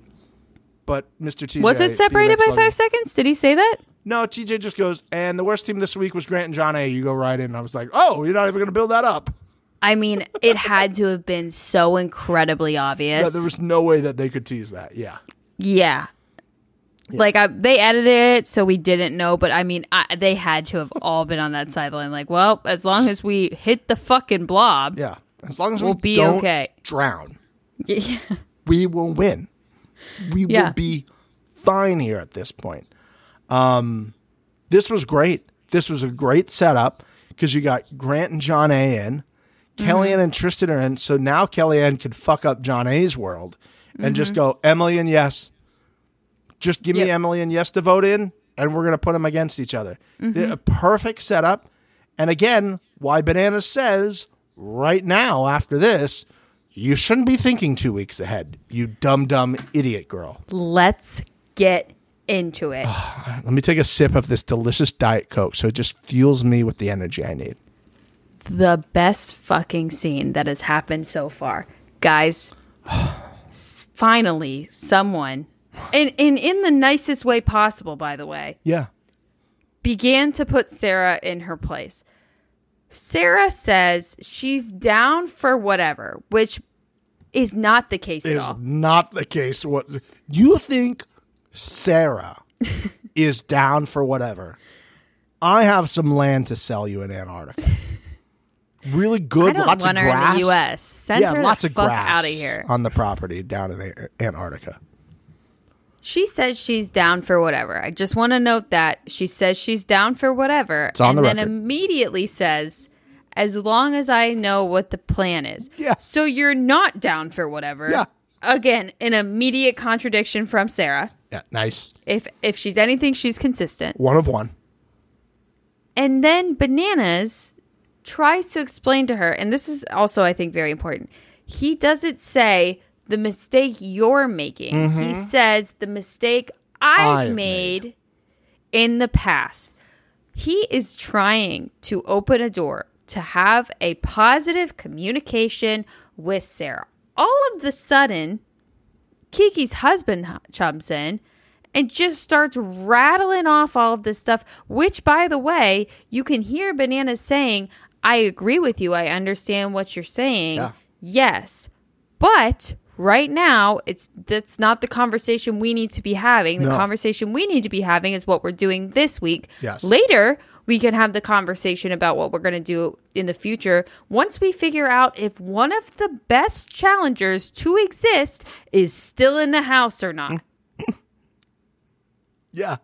But Mr. TJ Was it separated by five seconds? Did he say that? No, TJ just goes, and the worst team this week was Grant and Jonna. You go right in. I was like, "Oh, you're not even going to build that up." I mean, it had to have been so incredibly obvious. Yeah, there was no way that they could tease that. Yeah. Yeah. Like I, they edited it, so we didn't know. But I mean, I, they had to have all been on that sideline. Like, well, as long as we hit the fucking blob, Yeah. As long as We'll we be okay. drown, yeah. we will win. We will be fine here at this point. Um, this was great. This was a great setup because you got Grant and Jonna in, Mm-hmm. Kellyanne and Tristan are in. So now Kellyanne could fuck up Jonna's world and just go Emily and Yes. Just give me Mm-hmm. Emily and Yes to vote in, and we're gonna put them against each other. Mm-hmm. A perfect setup. And again, why Bananas says right now after this, you shouldn't be thinking two weeks ahead. You dumb dumb idiot girl. Let's get into it. Let me take a sip of this delicious Diet Coke so it just fuels me with the energy I need. the best fucking scene that has happened so far. Guys, finally someone and, and in the nicest way possible, by the way, Yeah. began to put Sarah in her place. Sarah says she's down for whatever, which is not the case at Is all. not the case. What you think Sarah is down for whatever. I have some land to sell you in Antarctica. Really good, lots of her in the grass. US. Send yeah, lots of grass of here. on the property down in Antarctica. She says she's down for whatever. I just want to note that she says she's down for whatever, It's on and the then record. immediately says, "As long as I know what the plan is." Yeah. So you're not down for whatever. Yeah. Again, an immediate contradiction from Sarah. Yeah, nice. If if she's anything, she's consistent. One of one. And then Bananas tries to explain to her, and this is also, I think, very important. He doesn't say the mistake you're making. He says the mistake I've, Mm-hmm. I've made, in the past. He is trying to open a door to have a positive communication with Sarah. All of the sudden, Kiki's husband chums in and just starts rattling off all of this stuff, which, by the way, you can hear Banana saying, I agree with you. I understand what you're saying. Yeah. Yes. But right now, it's that's not the conversation we need to be having. The No. conversation we need to be having is what we're doing this week. Yes. Later, we can have the conversation about what we're going to do in the future once we figure out if one of the best challengers to exist is still in the house or not. Yeah.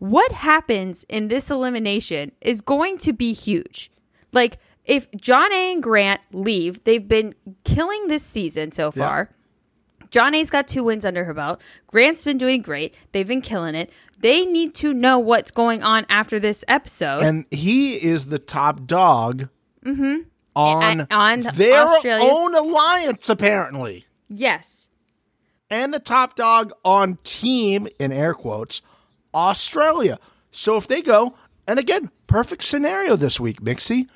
what happens in this elimination is going to be huge. Like if Jonna and Grant leave, they've been killing this season so Yeah. far. Jonna's got two wins under her belt. Grant's been doing great. They've been killing it. They need to know what's going on after this episode. And he is the top dog mm-hmm. on, And- on their Australia's- own alliance, apparently. yes. and the top dog on team in air quotes Australia. So if they go, and again, perfect scenario this week, Mixie.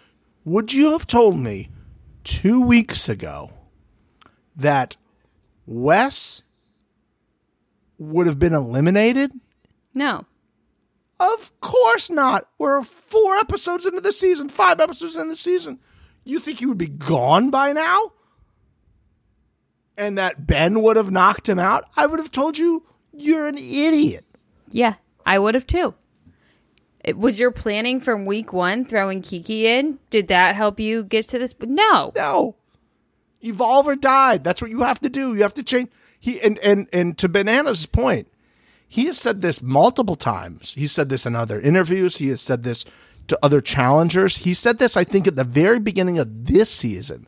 Would you have told me two weeks ago that Wes would have been eliminated? No. Of course not. We're four episodes into the season, five episodes in the season. You think he would be gone by now? And that Ben would have knocked him out? I would have told you you're an idiot. Yeah, I would have too. It, was your planning from week one throwing Kiki in? Did that help you get to this? No. No. Evolve or die. That's what you have to do. You have to change. He and and and to Banana's point, he has said this multiple times. He said this in other interviews. He has said this to other challengers. He said this, I think, at the very beginning of this season.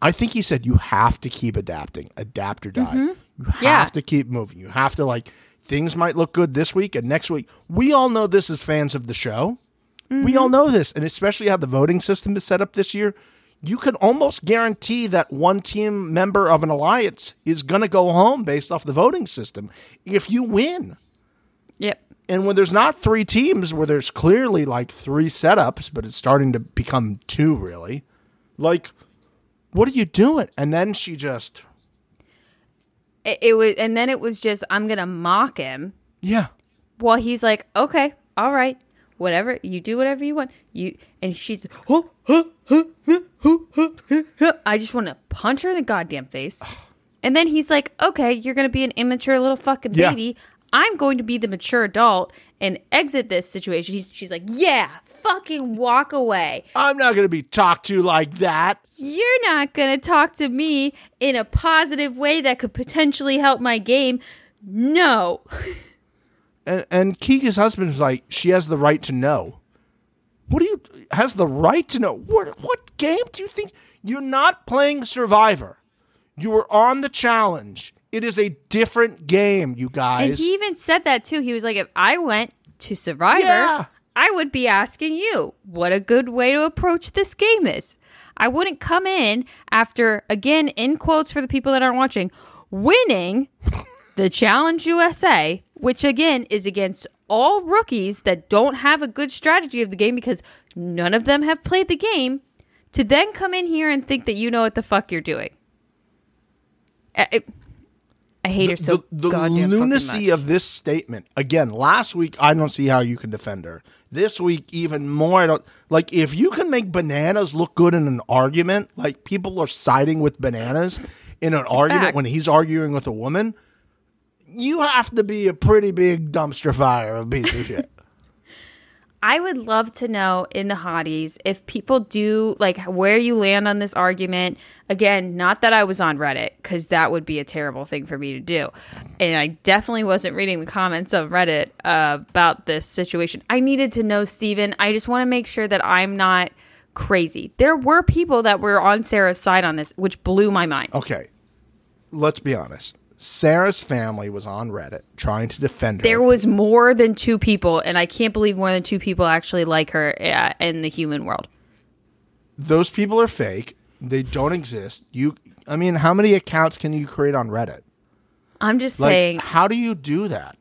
I think he said you have to keep adapting, adapt or die. You have Mm-hmm. Yeah. to keep moving. You have to like things might look good this week and next week. We all know this as fans of the show. We all know this, and especially how the voting system is set up this year. You can almost guarantee that one team member of an alliance is going to go home based off the voting system if you win. Yep. And when there's not three teams, where there's clearly like three setups, but it's starting to become two, really, like, what are you doing? And then she just, It, it was, and then it was just, I'm gonna mock him. yeah, Well, he's like, okay, all right, whatever, you do whatever you want. You and she's. I just want to punch her in the goddamn face. And then he's like, okay, you're gonna be an immature little fucking Yeah. baby. I'm going to be the mature adult and exit this situation. He's, she's like, yeah, fucking walk away. I'm not going to be talked to like that. You're not going to talk to me in a positive way that could potentially help my game. No. And, and Kiki's husband is like, she has the right to know. What do you has the right to know? What what game do you think you're not playing Survivor? You were on the challenge. It is a different game, you guys. And he even said that too. He was like, if I went to Survivor, Yeah. I would be asking you what a good way to approach this game is. I wouldn't come in after, again, in quotes for the people that aren't watching, winning the Challenge USA, which again is against all rookies that don't have a good strategy of the game because none of them have played the game, to then come in here and think that you know what the fuck you're doing. Eh, I, I- hate her so the, the lunacy of this statement again last week i don't see how you can defend her. This week even more i don't like if you can make bananas look good in an argument like people are siding with bananas in an argument facts. when he's arguing with a woman you have to be a pretty big dumpster fire of a piece of shit I would love to know in the hotties if people do like where you land on this argument. Again, not that I was on Reddit because that would be a terrible thing for me to do. And I definitely wasn't reading the comments of Reddit uh, about this situation. I needed to know, Steven. I just want to make sure that I'm not crazy. There were people that were on Sarah's side on this, which blew my mind. okay let's be honest sarah's family was on reddit trying to defend her There was more than two people, and I can't believe more than two people actually like her uh, in the human world. those people are fake they don't exist you i mean how many accounts can you create on reddit I'm just Like, saying. how do you do that?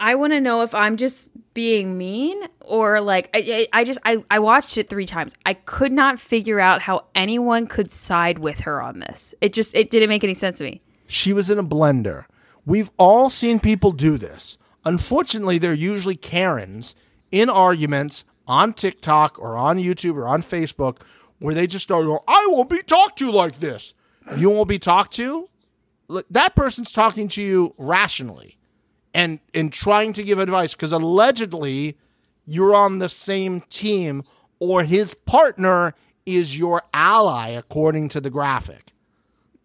I want to know if I'm just being mean or like I, I I just I, I watched it three times. I could not figure out how anyone could side with her on this. It just it didn't make any sense to me. She was in a blender. We've all seen people do this. Unfortunately, they're usually Karens in arguments on TikTok or on YouTube or on Facebook where they just start going, I won't be talked to like this. you won't be talked to. That person's talking to you rationally and and trying to give advice because allegedly you're on the same team or his partner is your ally according to the graphic.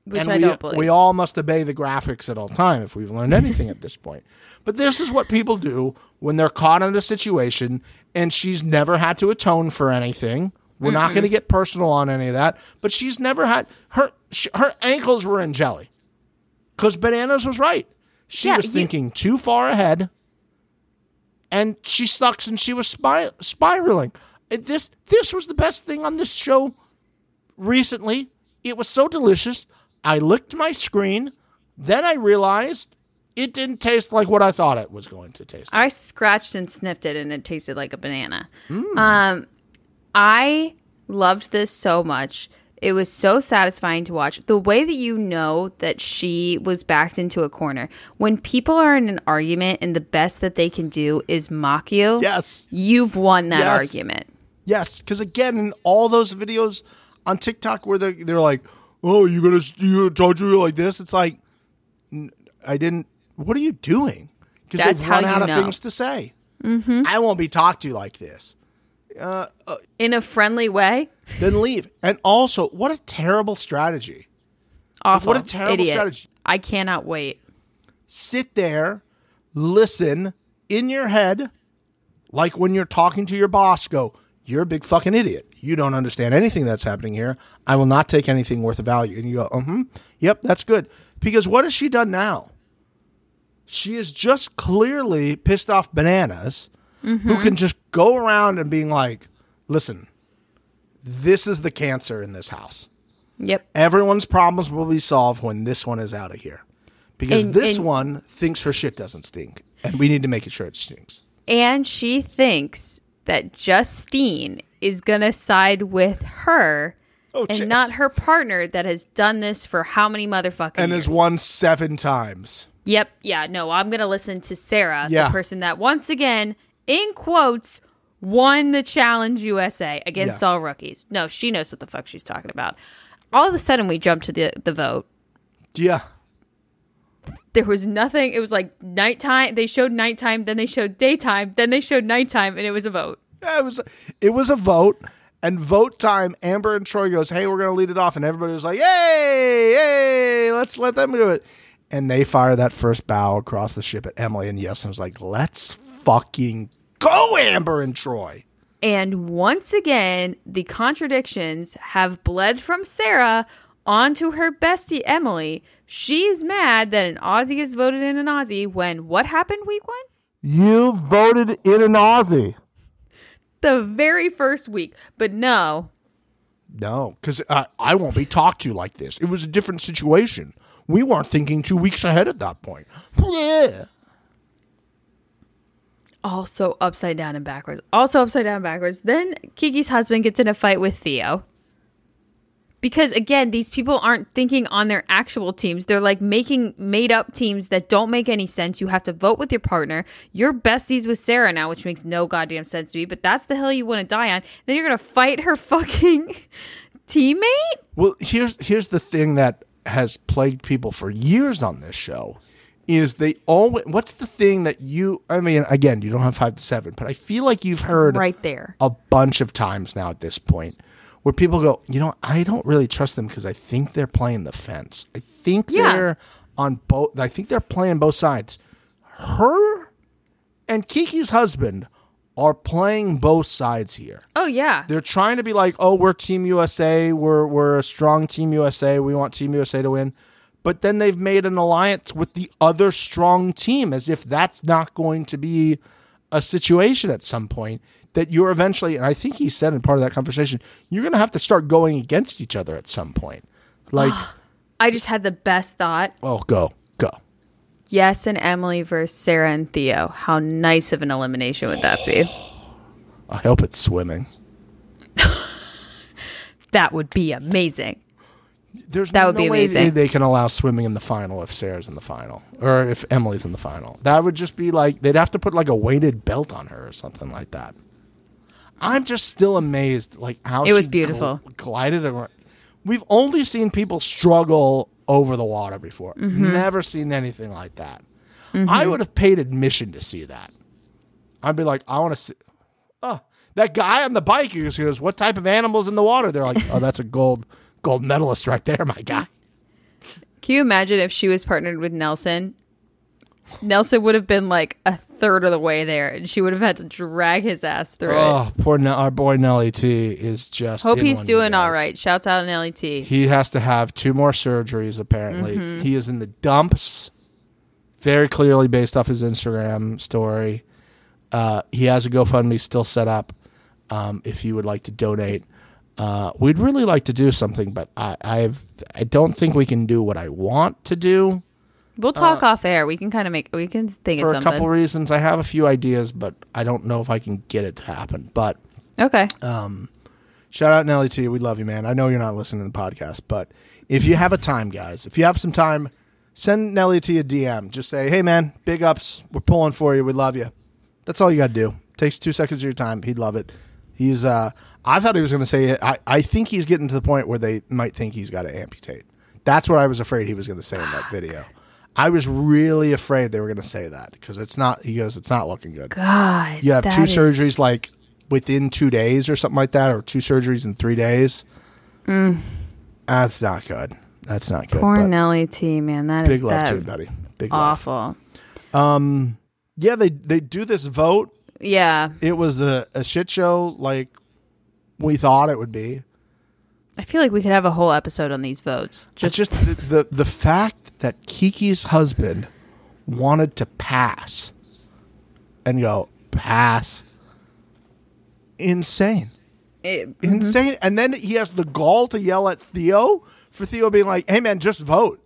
Which and I we, don't believe. we all must obey the graphics at all time if we've learned anything at this point. But this is what people do when they're caught in a situation and she's never had to atone for anything. We're not going to get personal on any of that, but she's never had her sh- her ankles were in jelly. Cuz bananas was right. She Yeah, was you- thinking too far ahead and she sucks and she was spir- spiraling. And This this was the best thing on this show recently. It was so delicious. I licked my screen. Then I realized it didn't taste like what I thought it was going to taste. like. I scratched and sniffed it and it tasted like a banana. Mm. Um, I loved this so much. It was so satisfying to watch. The way that you know that she was backed into a corner. When people are in an argument and the best that they can do is mock you, Yes. you've won that Yes. argument. Yes, because again, in all those videos on TikTok where they're, they're like, "Oh, you gonna you gonna talk to me like this?" It's like, I didn't. What are you doing? Because That's they've run you out of know. things to say. Mm-hmm. I won't be talked to like this. In a friendly way. Then leave. And also, what a terrible strategy. Awful. What a terrible Idiot. strategy. I cannot wait. sit there, listen in your head, like when you're talking to your boss, go, You're a big fucking idiot. You don't understand anything that's happening here. I will not take anything worth of value. And you go, Uh hmm. Yep, that's good. Because what has she done now? She is just clearly pissed off bananas who can just go around and being like, Listen, this is the cancer in this house Yep. everyone's problems will be solved when this one is out of here. Because And- this and- one thinks her shit doesn't stink. And we need to make it sure it stinks. And she thinks that Justine is going to side with her Oh, and chance. not her partner that has done this for how many motherfucking And years. has won seven times. Yep. Yeah. No, I'm going to listen to Sarah, Yeah. the person that once again, in quotes, won the Challenge USA against Yeah. all rookies. No, she knows what the fuck she's talking about. All of a sudden, we jump to the, the vote. Yeah. There was nothing. It was like nighttime. They showed nighttime, then they showed daytime, then they showed nighttime, and it was a vote. Yeah, it was it was a vote. And vote time, Amber and Troy goes, Hey, we're gonna lead it off. And everybody was like, Yay, yay, let's let them do it. And they fire that first bow across the ship at Emily and Yes and was like, Let's fucking go, Amber and Troy. And once again, the contradictions have bled from Sarah onto her bestie Emily. She's mad that an Aussie has voted in an Aussie when what happened week one? You voted in an Aussie. The very first week. But no, No, because uh, I won't be talked to like this. It was a different situation. We weren't thinking two weeks ahead at that point. Yeah. also upside down and backwards. Also upside down and backwards. Then Kiki's husband gets in a fight with Theo. Because again, these people aren't thinking on their actual teams. They're like making made up teams that don't make any sense. You have to vote with your partner. You're besties with Sarah now, which makes no goddamn sense to me, but that's the hill you want to die on. Then you're going to fight her fucking teammate? Well, here's here's the thing that has plagued people for years on this show is they always what's the thing that you I mean again you don't have 5 to 7 but I feel like you've heard Right there. a bunch of times now at this point where people go, you know, I don't really trust them because I think they're playing the fence. I think Yeah. they're on both. I think they're playing both sides. Her and Kiki's husband are playing both sides here. Oh yeah. They're trying to be like, oh, we're Team USA. We're we're a strong Team USA. We want Team USA to win. But then they've made an alliance with the other strong team, as if that's not going to be a situation at some point that you're eventually. And I think he said in part of that conversation, you're going to have to start going against each other at some point. Like, I just had the best thought. oh, go go. Yes, and Emily versus Sarah and Theo. How nice of an elimination would that be? I hope it's swimming. That would be amazing. There's That would no be way amazing. They, they can allow swimming in the final if Sarah's in the final or if Emily's in the final. That would just be like they'd have to put like a weighted belt on her or something like that. I'm just still amazed, like how It was she beautiful. gl- glided around. we've only seen people struggle over the water before. Mm-hmm. Never seen anything like that. I would have paid admission to see that. I'd be like, I want to see. Oh, that guy on the bike. He goes, he goes, what type of animals in the water? They're like, oh, that's a gold gold medalist right there, my guy. Can you imagine if she was partnered with Nelson? Nelson would have been like a third of the way there, and she would have had to drag his ass through it. Oh, poor Ne- our boy Nelly T is just. Hope he's one of you doing all right. Shouts out Nelly T. He has to have two more surgeries. Apparently, Mm-hmm. he is in the dumps. Very clearly based off his Instagram story. Uh, he has a GoFundMe still set up. Um, if you would like to donate, uh, we'd really like to do something, but I, I've I don't think we can do what I want to do We'll talk off air. We can kind of make. We can think Uh, for of a couple reasons. I have a few ideas, but I don't know if I can get it to happen. But okay. Shout out Nelly T. We love you, man. I know you're not listening to the podcast, but if you have a time, guys, if you have some time, send Nelly to T a DM. Just say, hey, man, big ups. We're pulling for you. We love you. That's all you got to do. Takes two seconds of your time. He'd love it. He's, uh, I thought he was going to say, I, I think he's getting to the point where they might think he's got to amputate. That's what I was afraid he was going to say in that video. I was really afraid they were going to say that because it's not, he goes, it's not looking good. God. You have two is- surgeries like within two days or something like that, or two surgeries in three days. That's not good. That's not good. Mm. Poor Nelly T. Man, that is big love that to you, buddy. Big love. awful. Yeah, they they do this vote. Yeah, It was a, a shit show like we thought it would be. I feel like we could have a whole episode on these votes. Just, Just, just the, the the fact that Kiki's husband wanted to pass and go pass. Insane. it- mm-hmm. insane. And then he has the gall to yell at Theo for Theo being like, "Hey man, just vote."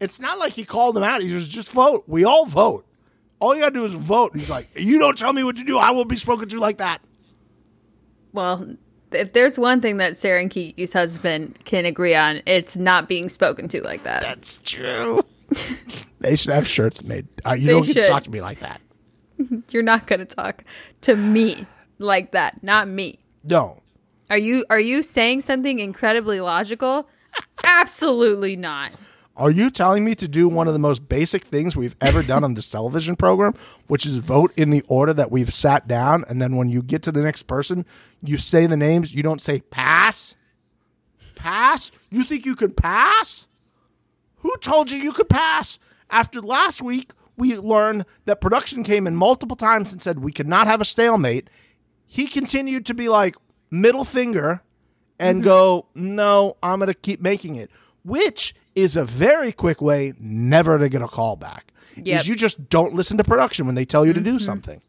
It's not like he called him out. He just just vote. We all vote. All you gotta do is vote. He's like, "You don't tell me what to do. I won't be spoken to like that." well, if there's one thing that Sarah and Kiki's husband can agree on, it's not being spoken to like that. That's true. they should have shirts made. Uh, you They don't get to talk to me like that. You're not going to talk to me like that, not me. No. Are you are you saying something incredibly logical? Absolutely not. Are you telling me to do one of the most basic things we've ever done on this television program, which is vote in the order that we've sat down, and then when you get to the next person, you say the names, you don't say pass? Pass? You think you could pass? Who told you you could pass? After last week, we learned that production came in multiple times and said we could not have a stalemate. He continued to be like middle finger and mm-hmm. go, no, I'm going to keep making it, which is a very quick way never to get a call back. Yep. Is you just don't listen to production when they tell you to do something.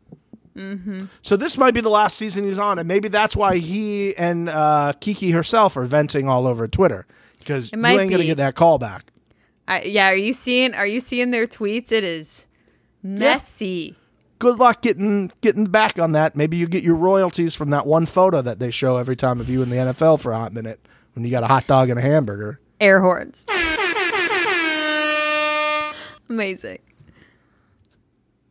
So this might be the last season he's on, and maybe that's why he and uh, Kiki herself are venting all over Twitter because you ain't going to get that call back. I, yeah, are you seeing are you seeing their tweets? It is messy. Good luck getting getting back on that. Maybe you get your royalties from that one photo that they show every time of you in the NFL for a hot minute when you got a hot dog and a hamburger. Air horns. Amazing.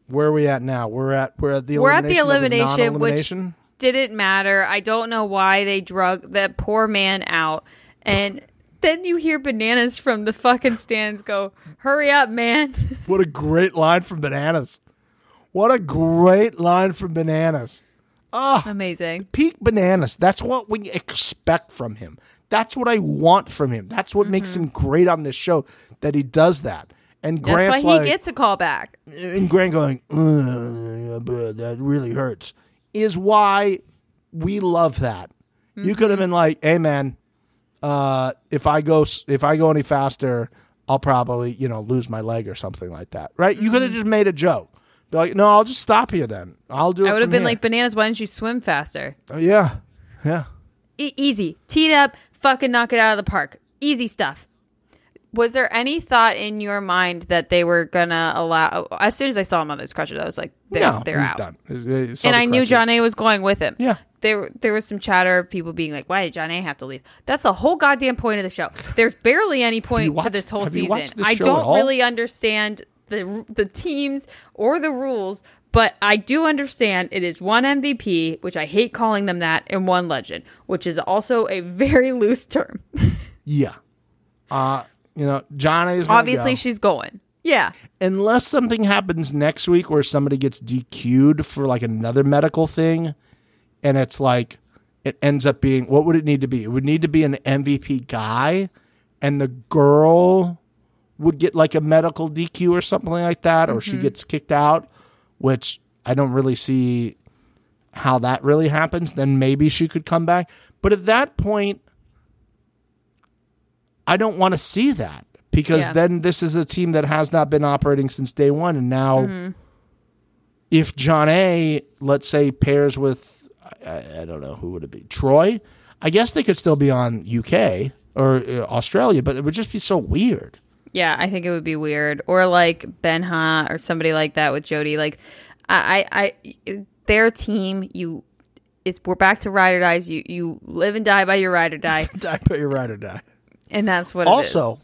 Where are we at now? We're at we're at the We're at the elimination which didn't matter. I don't know why they drug that poor man out. And then you hear bananas from the fucking stands go, "Hurry up, man!" What a great line from Bananas. What a great line from Bananas. Ah, Amazing. Peak Bananas. That's what we expect from him. That's what I want from him. That's what makes him great on this show that he does that. And Mm-hmm. That's Grant's why he like, gets a call back. and Grant going, that really hurts, is why we love that. You could have been like, hey man, uh, if I go if I go any faster, I'll probably you know lose my leg or something like that, right? You could have just made a joke. Be like, no, I'll just stop here then. I'll do. it I would have been here." like, "Bananas, why don't you swim faster?" Oh, yeah, yeah. E- easy. Teed up, fucking knock it out of the park. Easy stuff. Was there any thought in your mind that they were gonna allow? As soon as I saw him on this crutches, I was like, "They're, no, they're out." done. And I knew. Jonna was going with him. Yeah. There, there was some chatter of people being like, "Why did Jonna have to leave?" That's the whole goddamn point of the show. There's barely any point to this whole season. watched this I don't all? really understand the the teams or the rules, but I do understand it is one MVP, which I hate calling them that, and one legend, which is also a very loose term. Yeah. Uh, you know, Jonna's Obviously, go. she's going. Yeah. unless something happens next week where somebody gets DQ'd for like another medical thing, and it's like it ends up being what would it need to be? It would need to be an MVP guy, and the girl would get like a medical DQ or something like that, or she mm-hmm. gets kicked out, which I don't really see how that really happens. Then maybe she could come back, but at that point, I don't want to see that because Yeah. then this is a team that has not been operating since day one, and now if Jonna, let's say, pairs with I, I don't know who would it be, Troy. I guess they could still be on UK or uh, Australia, but it would just be so weird. Yeah, I think it would be weird. Or like Ben Ha or somebody like that with Jody. Like, I, I, I their team. You, it's we're back to ride or dies. You, you live and die by your ride or die, Die, but you're right or die. And that's what. it is. Also,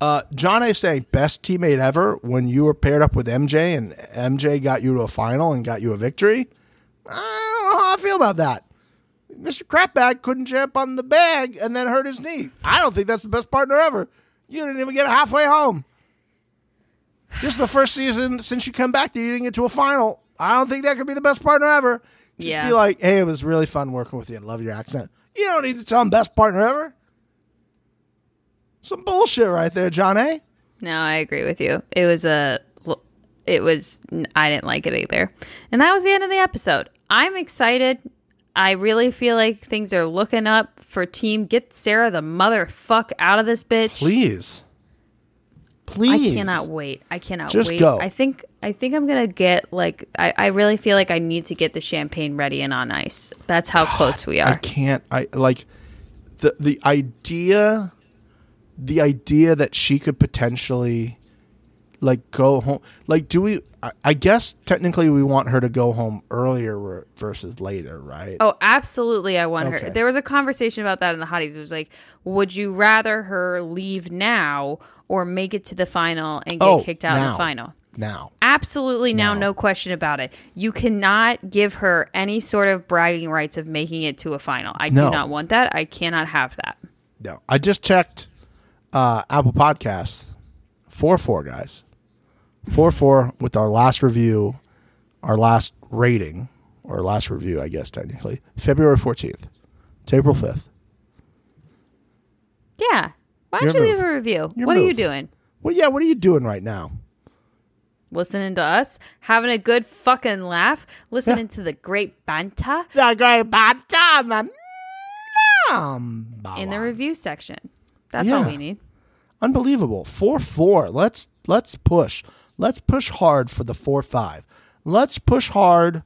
uh, Jonna saying best teammate ever when you were paired up with MJ and MJ got you to a final and got you a victory. I don't know how I feel about that. Mr. Crapbag couldn't jump on the bag and then hurt his knee. I don't think that's the best partner ever. You didn't even get halfway home. This is the first season since you come back that you didn't get to a final. I don't think that could be the best partner ever. Just Yeah. be like, hey, it was really fun working with you and love your accent. You don't need to tell him best partner ever. Some bullshit right there, Jonna. No, I agree with you. It was a. It was. I didn't like it either, and that was the end of the episode. I'm excited. I really feel like things are looking up for team. Get Sarah the motherfuck out of this bitch. Please. Please. I cannot wait. I cannot Just wait. go. I think I think I'm gonna get like I, I really feel like I need to get the champagne ready and on ice. That's how close we are. I can't. I like the the idea, the idea that she could potentially like go home. Like, do we? I, I guess technically we want her to go home earlier versus later, right? Oh, absolutely! I want Okay. her. There was a conversation about that in the hotties. It was like, would you rather her leave now or make it to the final and get Oh, kicked out in the final? Now, Absolutely now, No. no question about it. You cannot give her any sort of bragging rights of making it to a final. I No. do not want that. I cannot have that. no. I just checked uh, Apple Podcasts. Four four guys, four four with our last review, our last rating, or last review, I guess technically, February fourteenth. It's April fifth. Yeah. Why don't Your you leave a review? Your what are you doing? Well, yeah. What are you doing right now? listening to us, having a good fucking laugh, listening to the great banta. The great banta, bottom. in the review section. That's all we need. Unbelievable. Four four. Let's let's push. Let's push hard for the four five. Let's push hard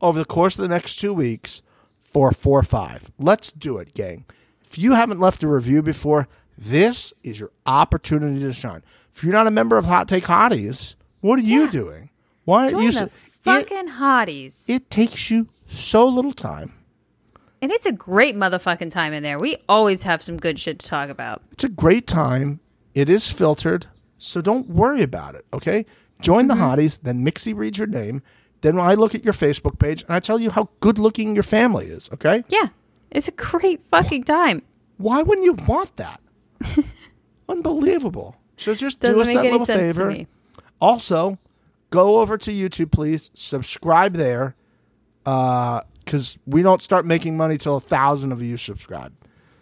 over the course of the next two weeks for four five. Let's do it, gang. If you haven't left a review before, this is your opportunity to shine. If you're not a member of Hot Take Hotties, what are you doing? Why aren't Join you? the s- it, fucking hotties. it takes you so little time. And it's a great motherfucking time in there. We always have some good shit to talk about. It's a great time. It is filtered, so don't worry about it. Okay, join the mm-hmm. hotties. Then Mixie reads your name. Then I look at your Facebook page and I tell you how good looking your family is. Okay, Yeah. It's a great fucking time. why wouldn't you want that? Unbelievable. So just Doesn't do us that little favor. Also, go over to YouTube, please. Subscribe there, uh, because we don't start making money till a thousand of you subscribe.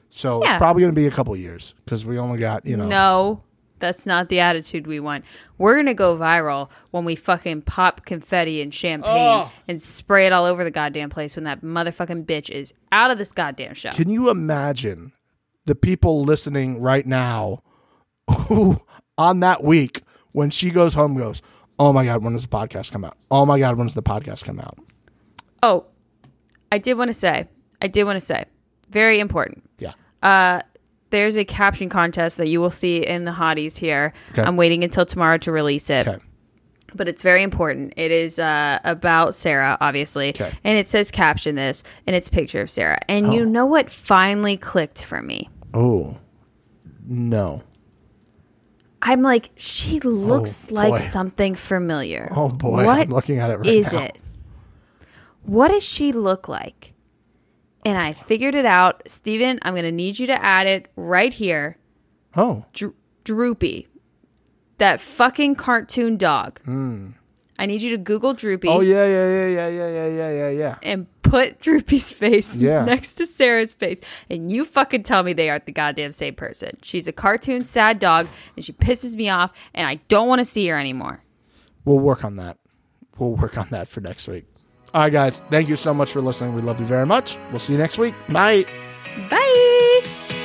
So Yeah. it's probably going to be a couple years because we only got you know. No, that's not the attitude we want. We're gonna go viral when we fucking pop confetti and champagne and spray it all over the goddamn place when that motherfucking bitch is out of this goddamn show. Can you imagine the people listening right now who on that week when she goes home goes, "Oh my god, when does the podcast come out? Oh my god, when does the podcast come out?" Oh, I did want to say, I did want to say, very important. Yeah. Uh, There's a caption contest that you will see in the hotties here. Okay. I'm waiting until tomorrow to release it. Okay. But it's very important. It is uh, about Sarah, obviously. Okay. And it says caption this, and it's a picture of Sarah. And you know what finally clicked for me? Oh. No. I'm like, she looks Oh, like something familiar. Oh boy, What I'm looking at it right is now. it? What does she look like? And I figured it out. Steven, I'm going to need you to add it right here. Oh, Dro- Droopy, that fucking cartoon dog. Hmm. I need you to Google Droopy. Oh yeah, yeah, yeah, yeah, yeah, yeah, yeah, yeah, yeah. and put Droopy's face Yeah. next to Sarah's face, and you fucking tell me they aren't the goddamn same person. She's a cartoon sad dog, and she pisses me off, and I don't want to see her anymore. We'll work on that. We'll work on that for next week. All right, guys. Thank you so much for listening. We love you very much. We'll see you next week. Bye. Bye.